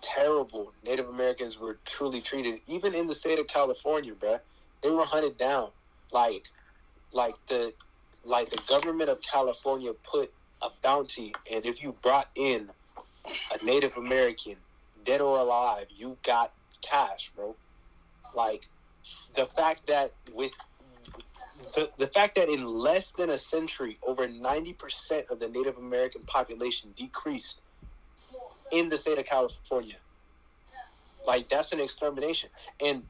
[SPEAKER 4] terrible Native Americans were truly treated, even in the state of California, bruh. They were hunted down, like, like the, like the government of California put a bounty, and if you brought in a Native American, dead or alive, you got cash, bro. Like, the fact that with the, the fact that in less than a century, over 90% of the Native American population decreased in the state of California. Like that's an extermination, and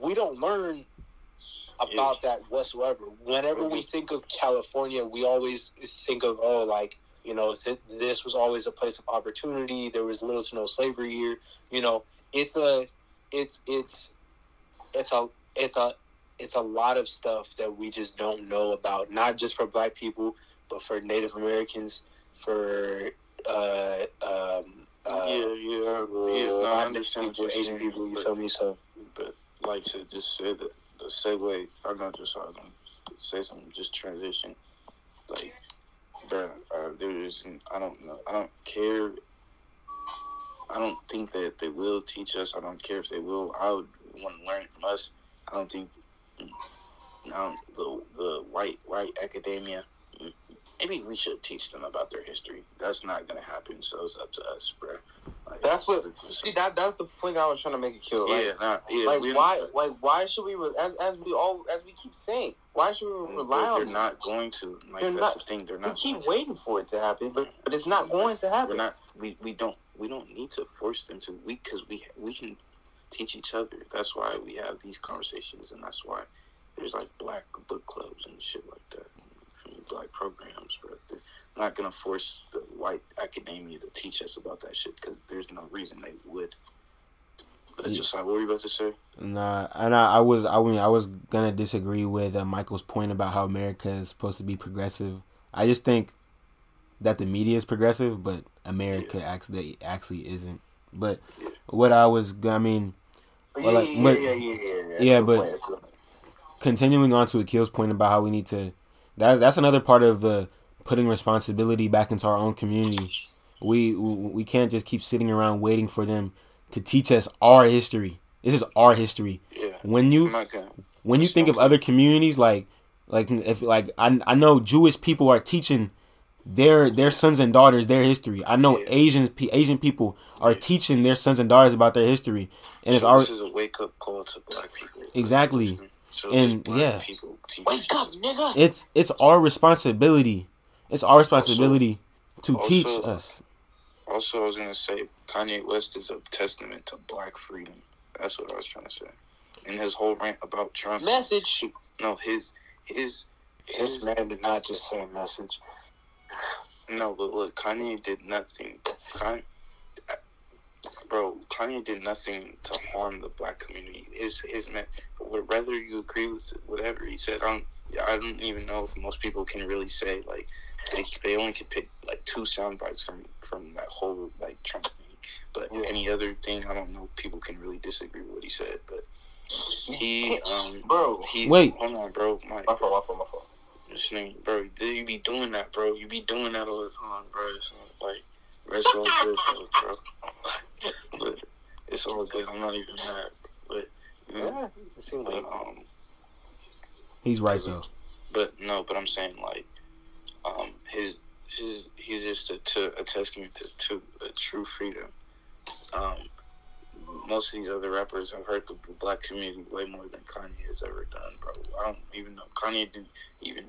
[SPEAKER 4] we don't learn about that whatsoever. Whenever we think of California, we always think of oh, like you know, th- this was always a place of opportunity. There was little to no slavery here. You know, it's a, it's it's, it's a it's a it's a lot of stuff that we just don't know about. Not just for Black people, but for Native Americans, for uh, um, uh,
[SPEAKER 3] yeah, yeah, yeah. No, I understand
[SPEAKER 4] people, Asian
[SPEAKER 3] saying,
[SPEAKER 4] people. You feel me? So
[SPEAKER 3] But like to just say that the segue, I'm not just I don't say something, just transition. Like, bruh, uh, there is, I don't know, I don't care. I don't think that they will teach us. I don't care if they will. I would want to learn from us. I don't think. Now the the white white academia. Maybe we should teach them about their history. That's not gonna happen. So it's up to us, bruh.
[SPEAKER 5] That's what. See, that that's the point I was trying to make Akil. Like,
[SPEAKER 3] yeah, nah, yeah.
[SPEAKER 5] like why like why should we re- as as we all as we keep saying why should we rely
[SPEAKER 3] But
[SPEAKER 5] on
[SPEAKER 3] they're
[SPEAKER 5] this?
[SPEAKER 3] not going to. Like
[SPEAKER 5] They're
[SPEAKER 3] that's
[SPEAKER 5] not-
[SPEAKER 3] the thing. They're not.
[SPEAKER 5] we keep
[SPEAKER 3] going to.
[SPEAKER 5] waiting for it to happen but but it's not going to happen
[SPEAKER 3] We're not. We, we don't. We don't need to force them to. We because we we can teach each other. That's why we have these conversations, and that's why there's like black book clubs and shit like that, and black programs. But they're not gonna force the white academia to teach us about that shit because there's no reason they would. But
[SPEAKER 2] Yeah.
[SPEAKER 3] just like what were you about to say?
[SPEAKER 2] Nah, and I, I was I mean I was gonna disagree with uh, Michael's point about how America is supposed to be progressive. I just think that the media is progressive, but America actually actually isn't. But what I was I mean,
[SPEAKER 5] yeah,
[SPEAKER 2] Well, like,
[SPEAKER 5] yeah,
[SPEAKER 2] but-
[SPEAKER 5] yeah, yeah, yeah, yeah,
[SPEAKER 2] yeah, but-
[SPEAKER 5] point, good point.
[SPEAKER 2] continuing on to Akil's point about how we need to that that's another part of the putting responsibility back into our own community. We we can't just keep sitting around waiting for them to teach us our history. This is our history.
[SPEAKER 3] Yeah,
[SPEAKER 2] When you when you think of other communities like like if like I, I know Jewish people are teaching their their sons and daughters their history. I know
[SPEAKER 3] Yeah.
[SPEAKER 2] Asian Asian people are teaching their sons and daughters about their history, and it's
[SPEAKER 3] so
[SPEAKER 2] already
[SPEAKER 3] this is a wake up call to black people.
[SPEAKER 2] Exactly.
[SPEAKER 3] So
[SPEAKER 2] And,
[SPEAKER 3] black
[SPEAKER 2] yeah.
[SPEAKER 3] people teach
[SPEAKER 5] wake up nigga
[SPEAKER 2] it's it's our responsibility. It's our responsibility to
[SPEAKER 3] also-
[SPEAKER 2] teach us.
[SPEAKER 3] Also, I was gonna say Kanye West is a testament to black freedom. That's what I was trying to say. In his whole rant about Trump,
[SPEAKER 5] message
[SPEAKER 3] no, his his
[SPEAKER 4] this
[SPEAKER 3] his
[SPEAKER 4] man did not just say a message.
[SPEAKER 3] no, but look, Kanye did nothing. Kanye, bro, Kanye did nothing to harm the black community. His his man, whether you agree with whatever he said, I don't. I don't even know if most people can really say like they, they only could pick like two sound bites from from that whole like Trump thing. But
[SPEAKER 4] Yeah.
[SPEAKER 3] any other thing, I don't know. People can really disagree with what he said, but he um
[SPEAKER 5] bro
[SPEAKER 3] he
[SPEAKER 2] Wait.
[SPEAKER 3] hold on, bro, Mike,
[SPEAKER 5] my fault my fault my fault
[SPEAKER 3] this nigga, bro, you be doing that, bro. You be doing that all the time, bro. It's not like, it's all good, though, bro. but it's all good. I'm not even mad. But, yeah,
[SPEAKER 4] Yeah, it seemed
[SPEAKER 3] but,
[SPEAKER 4] like
[SPEAKER 3] um,
[SPEAKER 2] He's right though.
[SPEAKER 3] but no, but I'm saying like, um, his his he's just a, to, a testament to, to a true freedom. Um, most of these other rappers have hurt the black community way more than Kanye has ever done, bro. I don't even know Kanye didn't even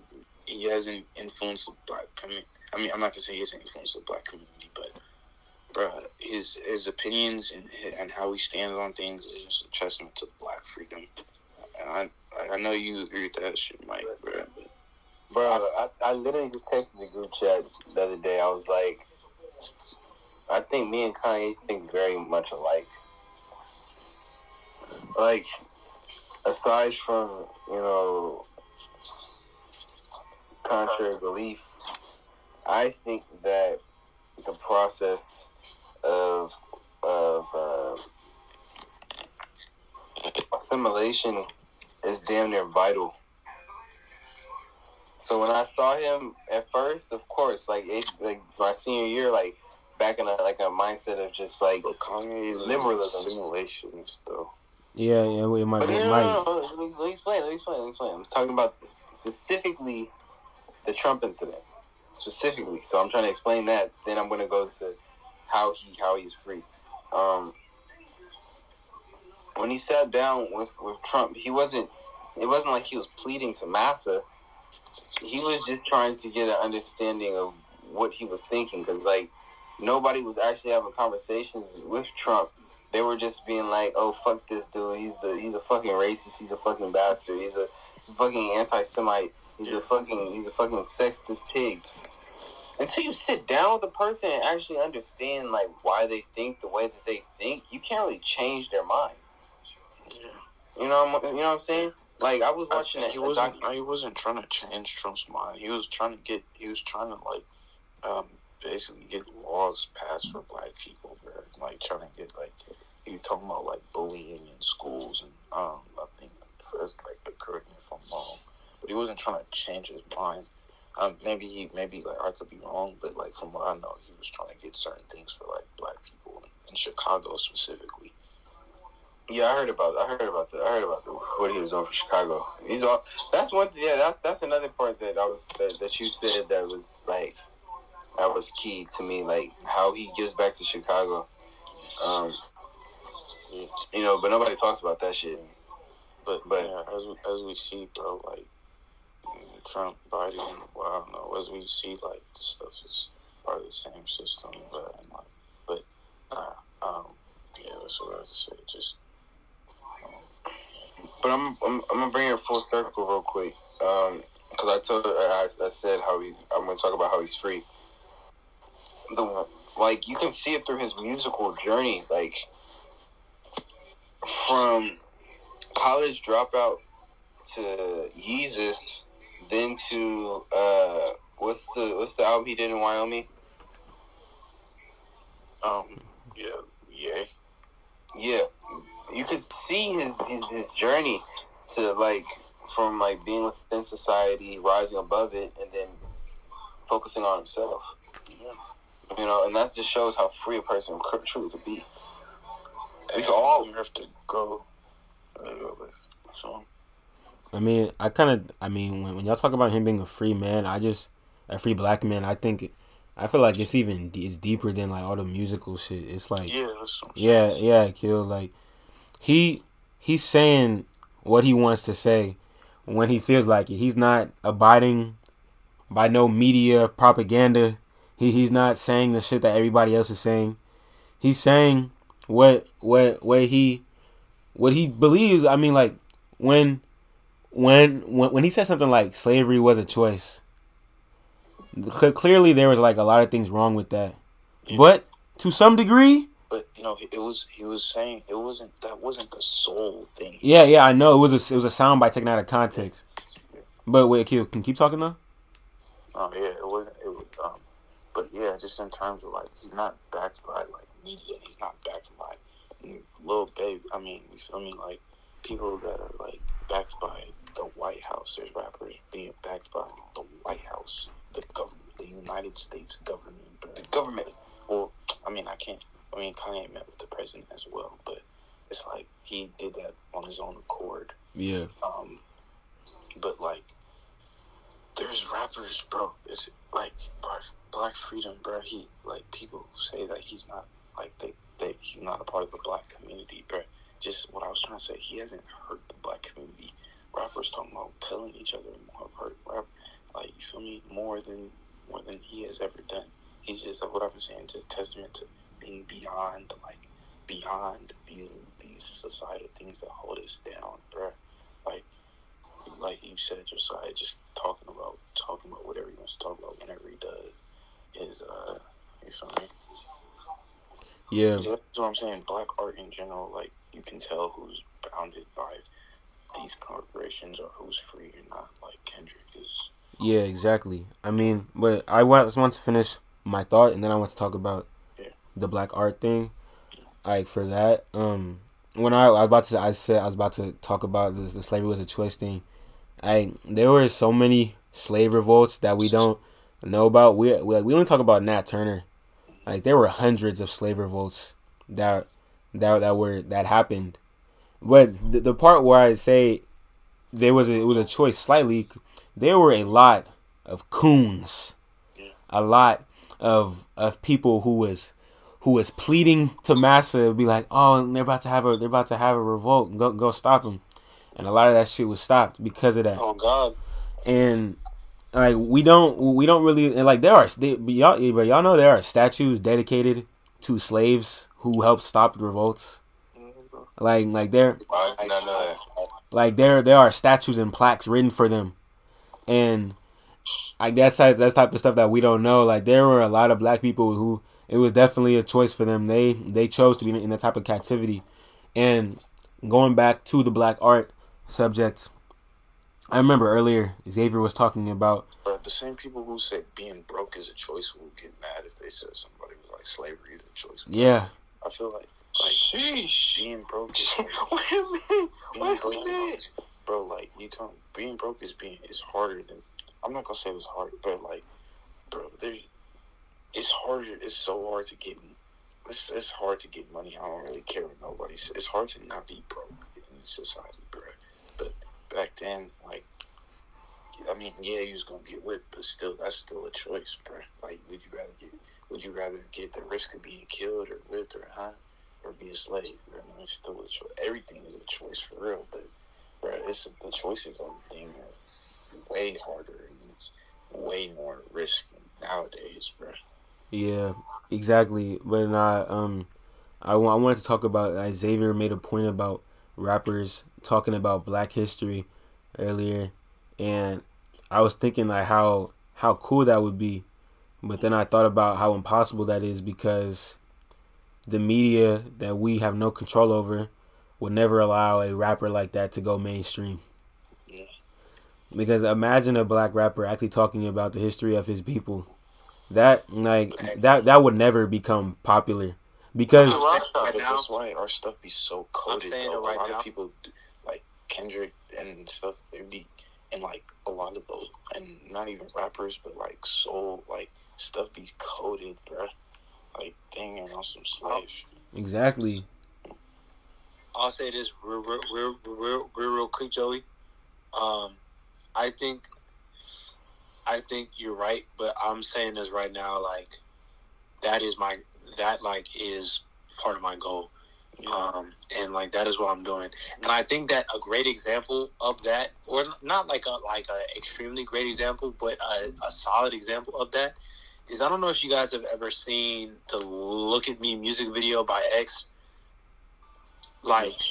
[SPEAKER 3] he hasn't influenced the black community. I mean, I'm not gonna say he hasn't influenced the black community, but bro, his his opinions and and how he stands on things is just a testament to black freedom. And I I know you agree with that shit, Mike, bro.
[SPEAKER 5] Bro, I, I literally just texted the group chat the other day. I was like, I think me and Kanye think very much alike. Like, aside from, you know, contrary belief, I think that the process of, of uh, assimilation is damn near vital
[SPEAKER 1] So when I saw him at first, of course, like it, like my senior year, like back in a like a mindset of just like
[SPEAKER 3] But Kanye is
[SPEAKER 1] Liberalism.
[SPEAKER 3] simulations though.
[SPEAKER 2] Yeah, yeah, it might,
[SPEAKER 1] But no, no,
[SPEAKER 2] might.
[SPEAKER 1] no, no, Let, me, let me explain. Let me explain. Let me explain. I'm talking about specifically the Trump incident, specifically. So I'm trying to explain that. Then I'm going to go to how he how he's free. Um, when he sat down with with Trump, he wasn't. It wasn't like he was pleading to Massa. He was just trying to get an understanding of what he was thinking, because like nobody was actually having conversations with Trump they were just being like, "Oh fuck this dude. He's a he's a fucking racist. He's a fucking bastard. He's a he's a fucking anti-Semite. He's a fucking he's a fucking sexist pig." Until you sit down with a person and actually understand like why they think the way that they think, you can't really change their mind.
[SPEAKER 3] Yeah.
[SPEAKER 1] You know, what I'm- you know what I'm saying? Like I was watching
[SPEAKER 3] think
[SPEAKER 1] that
[SPEAKER 3] he wasn't.
[SPEAKER 1] documentary.
[SPEAKER 3] He wasn't trying to change Trump's mind. He was trying to get. He was trying to like, um, basically get laws passed for black people. Bro. Like trying to get like, he was talking about like bullying in schools and um, I think that's like correct me if I'm wrong, but he wasn't trying to change his mind. Um, maybe he, maybe like I could be wrong, but like from what I know, he was trying to get certain things for like black people in Chicago specifically.
[SPEAKER 1] Yeah, I heard about I heard about that. I heard about the, what he was doing for Chicago. He's all that's one yeah, that's that's another part that I was that, that you said that was like that was key to me, like how he gives back to Chicago. Um you know, but nobody talks about that shit.
[SPEAKER 3] But,
[SPEAKER 1] But-
[SPEAKER 3] yeah, as we, as we see, bro, like Trump, Biden, well, I don't know. As we see, like this stuff is part of the same system, but like, but uh, um, yeah, that's what I was to say. Just
[SPEAKER 1] But I'm I'm, I'm gonna bring it full circle real quick. Um, because I told I, I said how he I'm gonna talk about how he's free. The like you can see it through his musical journey, like from college dropout to Yeezus, then to uh what's the what's the album he did in Wyoming?
[SPEAKER 3] um, yeah, yeah,
[SPEAKER 1] Yeah, you could see his, his his journey to like from like being within society, rising above it, and then focusing on himself.
[SPEAKER 3] yeah.
[SPEAKER 1] You know, and that just shows how free a person could- truly could be. We
[SPEAKER 3] And
[SPEAKER 1] can all
[SPEAKER 3] you have to go. So
[SPEAKER 2] I mean, I kind of, I mean, when, when y'all talk about him being a free man, I just, a free black man, I think, it, I feel like it's even, it's deeper than like all the musical shit. It's like,
[SPEAKER 3] yeah, that's
[SPEAKER 2] yeah, yeah, kill. Like, he, he's saying what he wants to say when he feels like it. He's not abiding by no media propaganda. He, he's not saying the shit that everybody else is saying. He's saying what, what, what he, what he believes. I mean, like, when, when when when he said something like slavery was a choice, clearly there was like a lot of things wrong with that.
[SPEAKER 3] Yeah.
[SPEAKER 2] But to some degree,
[SPEAKER 3] But you know, it was he was saying it wasn't that wasn't the sole thing.
[SPEAKER 2] yeah, yeah, I know it was a it was a soundbite taken out of context. But wait, Q, can you keep talking though?
[SPEAKER 3] Oh yeah, it wasn't. It was. Um, but yeah, just in terms of like, he's not backed by like media. He's not backed by Lil Baby. I mean, you feel me? Like people that are like backed by the White House. There's rappers being backed by the White House, the government, the United States government.
[SPEAKER 1] the government.
[SPEAKER 3] Well, I mean, I can't. I mean, Kanye met with the president as well, but it's like he did that on his own accord.
[SPEAKER 2] Yeah,
[SPEAKER 3] Um, but like, there's rappers, bro. It's like Black Freedom, bro. He like people say that he's not like they they he's not a part of the black community, bro. Just what I was trying to say, he hasn't hurt the black community. Rappers talking about killing each other more have hurt rap, like you feel me more than more than he has ever done. He's just like what I've been saying, just testament to being beyond like beyond these these societal things that hold us down, bro. Like like you said, Josiah, just talking about talking about whatever he wants to talk about whenever he does is uh you feel me?
[SPEAKER 2] yeah,
[SPEAKER 3] Yeah, that's what I'm saying. Black art in general, like you can tell who's bounded by these corporations or who's free or not. Like Kendrick is
[SPEAKER 2] yeah, exactly. I mean, but I just want to finish my thought, and then I want to talk about. The black art thing. Like for that, um, when I, I was about to, I said I was about to talk about this, the slavery was a choice thing. I there were so many slave revolts that we don't know about. We we, like, we only talk about Nat Turner. Like there were hundreds of slave revolts that that that were that happened. But the, the part where I say there was a, it was a choice slightly, there were a lot of coons, a lot of of people who was who was pleading to Massa, be like, oh, they're about to have a they're about to have a revolt, go go stop them, and a lot of that shit was stopped because of that.
[SPEAKER 4] Oh God.
[SPEAKER 2] And like we don't we don't really and like there are they, y'all y'all know there are statues dedicated to slaves who helped stop the revolts. Mm-hmm. Like like there
[SPEAKER 5] I did not know that.
[SPEAKER 2] like there there are statues and plaques written for them, and I guess that that's type of stuff that we don't know. Like there were a lot of black people who it was definitely a choice for them. They they chose to be in that type of captivity, and going back to the black art subject, I remember earlier Xavier was talking about
[SPEAKER 3] But the same people who said being broke is a choice will get mad if they said somebody was like slavery is a choice.
[SPEAKER 2] yeah
[SPEAKER 3] I feel like like
[SPEAKER 5] Sheesh.
[SPEAKER 3] being broke is like, [laughs]
[SPEAKER 5] Wait a minute.
[SPEAKER 3] being
[SPEAKER 5] Wait a minute.
[SPEAKER 3] bro. Like you talking, being broke is being is harder than. I'm not gonna say it was hard, but like, bro, there, it's harder. It's so hard to get. It's, it's hard to get money. I don't really care what nobody says. It's hard to not be broke in society, bro. But back then, like, I mean, yeah, you was gonna get whipped, but still, that's still a choice, bro. Like, would you rather get? Would you rather get the risk of being killed or whipped or hung? Or be a slave. I mean, it's still a choice. Everything is a choice for real, but bro, it's the choices on the thing are way harder and it's way more risk nowadays, bro.
[SPEAKER 2] Yeah, exactly. But not um, I, I wanted to talk about uh, Xavier made a point about rappers talking about Black history earlier, and I was thinking like how how cool that would be, but then I thought about how impossible that is because the media that we have no control over would never allow a rapper like that to go mainstream.
[SPEAKER 3] Yeah.
[SPEAKER 2] Because imagine a black rapper actually talking about the history of his people. That like that that would never become popular because
[SPEAKER 4] Right
[SPEAKER 3] But
[SPEAKER 4] now-
[SPEAKER 3] that's why our stuff be so coded.
[SPEAKER 4] saying it right
[SPEAKER 3] a lot
[SPEAKER 4] now.
[SPEAKER 3] of people, like Kendrick and stuff, they be and like a lot of those, and not even rappers, but like soul, like stuff be coded, bruh. Like dang, you're on some slave.
[SPEAKER 2] exactly
[SPEAKER 4] I'll say this real, real, real, real, real, real quick, Joey. Um, I think, I think you're right, but I'm saying this right now. Like, that is my that like is part of my goal, um, and like that is what I'm doing. And I think that a great example of that, or not like a like a extremely great example, but a, a solid example of that is I don't know if you guys have ever seen the "Look at Me" music video by X. Like,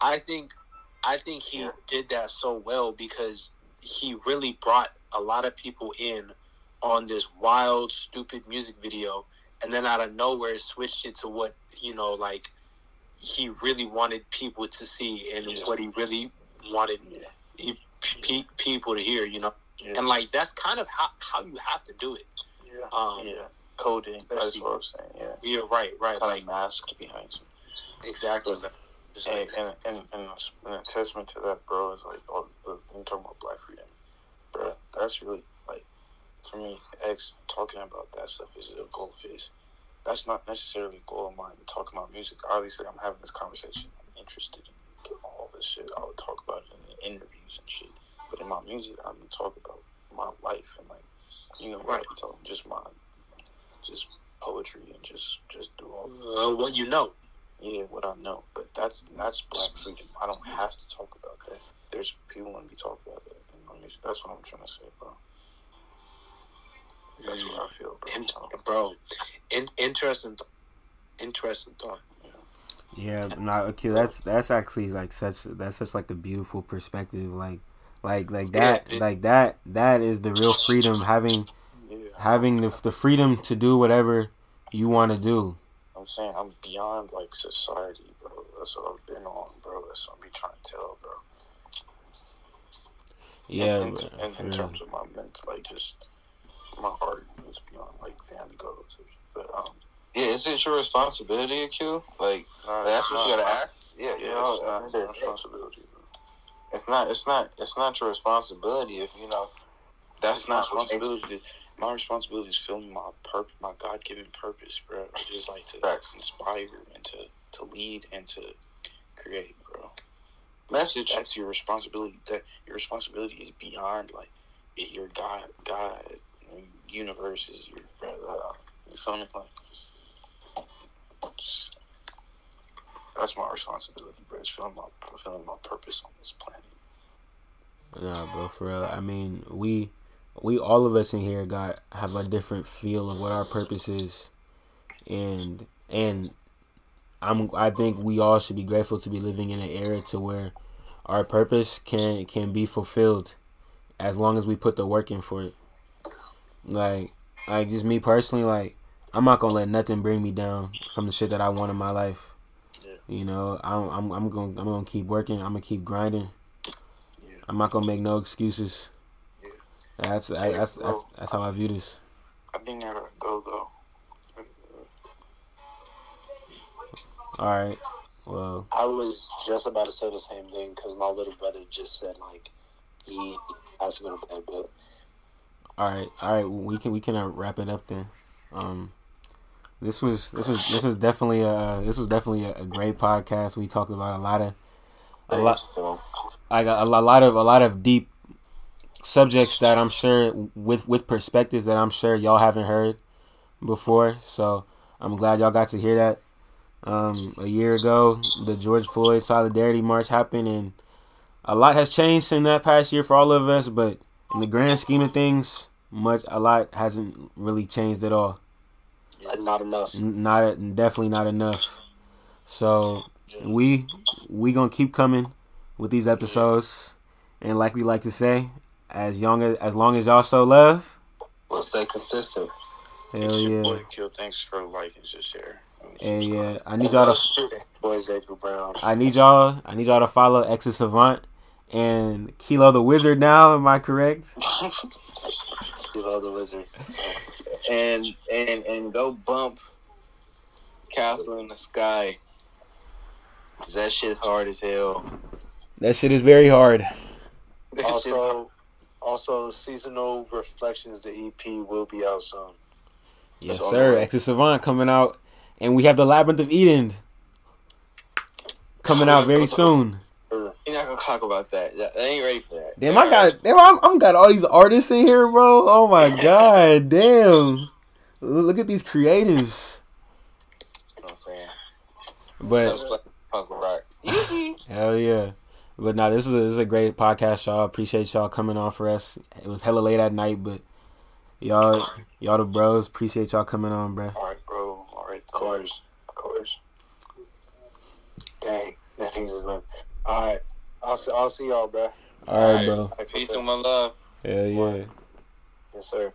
[SPEAKER 4] I think, I think he did that so well because he really brought a lot of people in on this wild, stupid music video, and then out of nowhere switched into what you know, like he really wanted people to see and
[SPEAKER 3] Yeah.
[SPEAKER 4] what he really wanted
[SPEAKER 3] Yeah.
[SPEAKER 4] pe- people to hear. You know,
[SPEAKER 3] Yeah.
[SPEAKER 4] and like that's kind of how how you have to do it.
[SPEAKER 3] yeah,
[SPEAKER 4] Um,
[SPEAKER 3] yeah, coding. That's what I'm saying. Yeah,
[SPEAKER 4] You're right, right,
[SPEAKER 3] kind
[SPEAKER 4] like
[SPEAKER 3] of masked behind some.
[SPEAKER 4] exactly.
[SPEAKER 3] And, and, and, and, and a testament to that, bro, is like, all the, when talking about Black Freedom, that's really, like, for me, X talking about that stuff is a goal of his. That's not necessarily a goal of mine to talk about music. Obviously, I'm having this conversation. I'm interested in all this shit. I would talk about it in the interviews and shit. But in my music, I'm to talk about my life and, like, you know,
[SPEAKER 4] Right.
[SPEAKER 3] I'm just my, just poetry and just, just do all
[SPEAKER 4] uh, what you know.
[SPEAKER 3] yeah, what I know. But that's that's black freedom. I don't have to talk about that. There's people want to be talking about that music. That's what I'm trying to say, bro. That's what I feel, bro.
[SPEAKER 4] In, bro, in, interesting, th- interesting thought.
[SPEAKER 2] Yeah, not okay. That's that's actually like such that's such like a beautiful perspective. Like, like like that
[SPEAKER 4] Yeah, it-
[SPEAKER 2] like that that is the real freedom. Having
[SPEAKER 3] yeah,
[SPEAKER 2] having the the freedom to do whatever you want to do.
[SPEAKER 3] I'm saying I'm beyond like society, bro. That's what I've been on, bro. That's what I'm be trying to tell, bro.
[SPEAKER 2] Yeah,
[SPEAKER 3] in,
[SPEAKER 2] bro,
[SPEAKER 3] in,
[SPEAKER 2] for
[SPEAKER 3] in terms of my mental, like just my art is beyond like family goals. But um,
[SPEAKER 5] Yeah, is it your responsibility, Q? Like
[SPEAKER 3] nah,
[SPEAKER 5] that's
[SPEAKER 3] it's
[SPEAKER 5] what you gotta ask. Yeah,
[SPEAKER 3] Yeah,
[SPEAKER 5] you know,
[SPEAKER 3] it's not
[SPEAKER 5] it's,
[SPEAKER 3] their responsibility, bro.
[SPEAKER 5] it's not. It's not. It's not your responsibility if you know
[SPEAKER 3] That's not responsibility. My responsibility is filming my purpose, my God given purpose, bro. I just like to
[SPEAKER 5] Facts.
[SPEAKER 3] inspire and to to lead and to create, bro.
[SPEAKER 5] Message.
[SPEAKER 3] That's your responsibility. That your responsibility is beyond like your God, God, universe is your brother. You feel me? Like, that's my responsibility, bro. Is fulfilling my fulfilling my purpose on this planet.
[SPEAKER 2] Nah, bro, for real. I mean, we we all of us in here got have a different feel of what our purpose is, and and I'm I think we all should be grateful to be living in an era to where our purpose can can be fulfilled, as long as we put the work in for it. Like like just me personally, like I'm not gonna let nothing bring me down from the shit that I want in my life. You know, I'm I'm I'm gonna I'm gonna keep working. I'm gonna keep grinding.
[SPEAKER 3] Yeah.
[SPEAKER 2] I'm not gonna make no excuses.
[SPEAKER 3] Yeah.
[SPEAKER 2] That's I, that's that's that's how I view this.
[SPEAKER 3] I think I gotta go though.
[SPEAKER 2] All right. Well,
[SPEAKER 4] I was just about to say the same thing because my little brother just said like he has to go to bed, but
[SPEAKER 2] all right, all right. We can we can uh, wrap it up then. Um, this was this was this was definitely a this was definitely a, a great podcast. We talked about a lot of a lot
[SPEAKER 5] So,
[SPEAKER 2] I got a lot of a lot of deep subjects that I'm sure with with perspectives that I'm sure y'all haven't heard before. So I'm glad y'all got to hear that. Um, a year ago, the George Floyd Solidarity March happened, and a lot has changed in that past year for all of us. But in the grand scheme of things, much a lot hasn't really changed at all.
[SPEAKER 4] not enough.
[SPEAKER 2] Not definitely not enough. So we we gonna keep coming with these episodes, and like we like to say, as young as as long as y'all so love,
[SPEAKER 5] we'll stay consistent.
[SPEAKER 2] hell yeah,
[SPEAKER 3] boy Kill. Thanks for liking, just share.
[SPEAKER 2] Hell yeah. I need y'all to
[SPEAKER 4] Boys, Xavier Brown.
[SPEAKER 2] I need y'all I need y'all to follow X the Savant and Kilo the Wizard now. Am I correct? [laughs]
[SPEAKER 4] You know the wizard.
[SPEAKER 5] And and and go bump Castle in the Sky. 'Cause that shit's hard as hell.
[SPEAKER 2] That shit is very hard.
[SPEAKER 5] That shit's hard.
[SPEAKER 4] Also, also seasonal reflections. The EP will be out soon.
[SPEAKER 2] Yes,
[SPEAKER 5] It's
[SPEAKER 2] sir.
[SPEAKER 5] way.
[SPEAKER 2] X the Savant coming out, and we have the Labyrinth of Eden coming out very soon.
[SPEAKER 5] You're not gonna talk about that. They ain't ready for that.
[SPEAKER 2] Damn, I got damn, I'm, I'm got all these artists in here, bro. Oh my [laughs] god, damn. Look at these creatives.
[SPEAKER 5] You know what I'm saying?
[SPEAKER 2] But
[SPEAKER 5] punk rock. [laughs] [laughs]
[SPEAKER 2] hell yeah. But now this is a, this is a great podcast, y'all. Appreciate y'all coming on for us. It was hella late at night, but y'all y'all the bros. Appreciate y'all coming on, bro.
[SPEAKER 3] All right, bro. All right,
[SPEAKER 4] Of course, of course. Dang, that thing just left. All right, I'll see, I'll see y'all, bro.
[SPEAKER 2] All right, bro.
[SPEAKER 5] Peace and my love.
[SPEAKER 2] Yeah, yeah.
[SPEAKER 4] Yes, sir.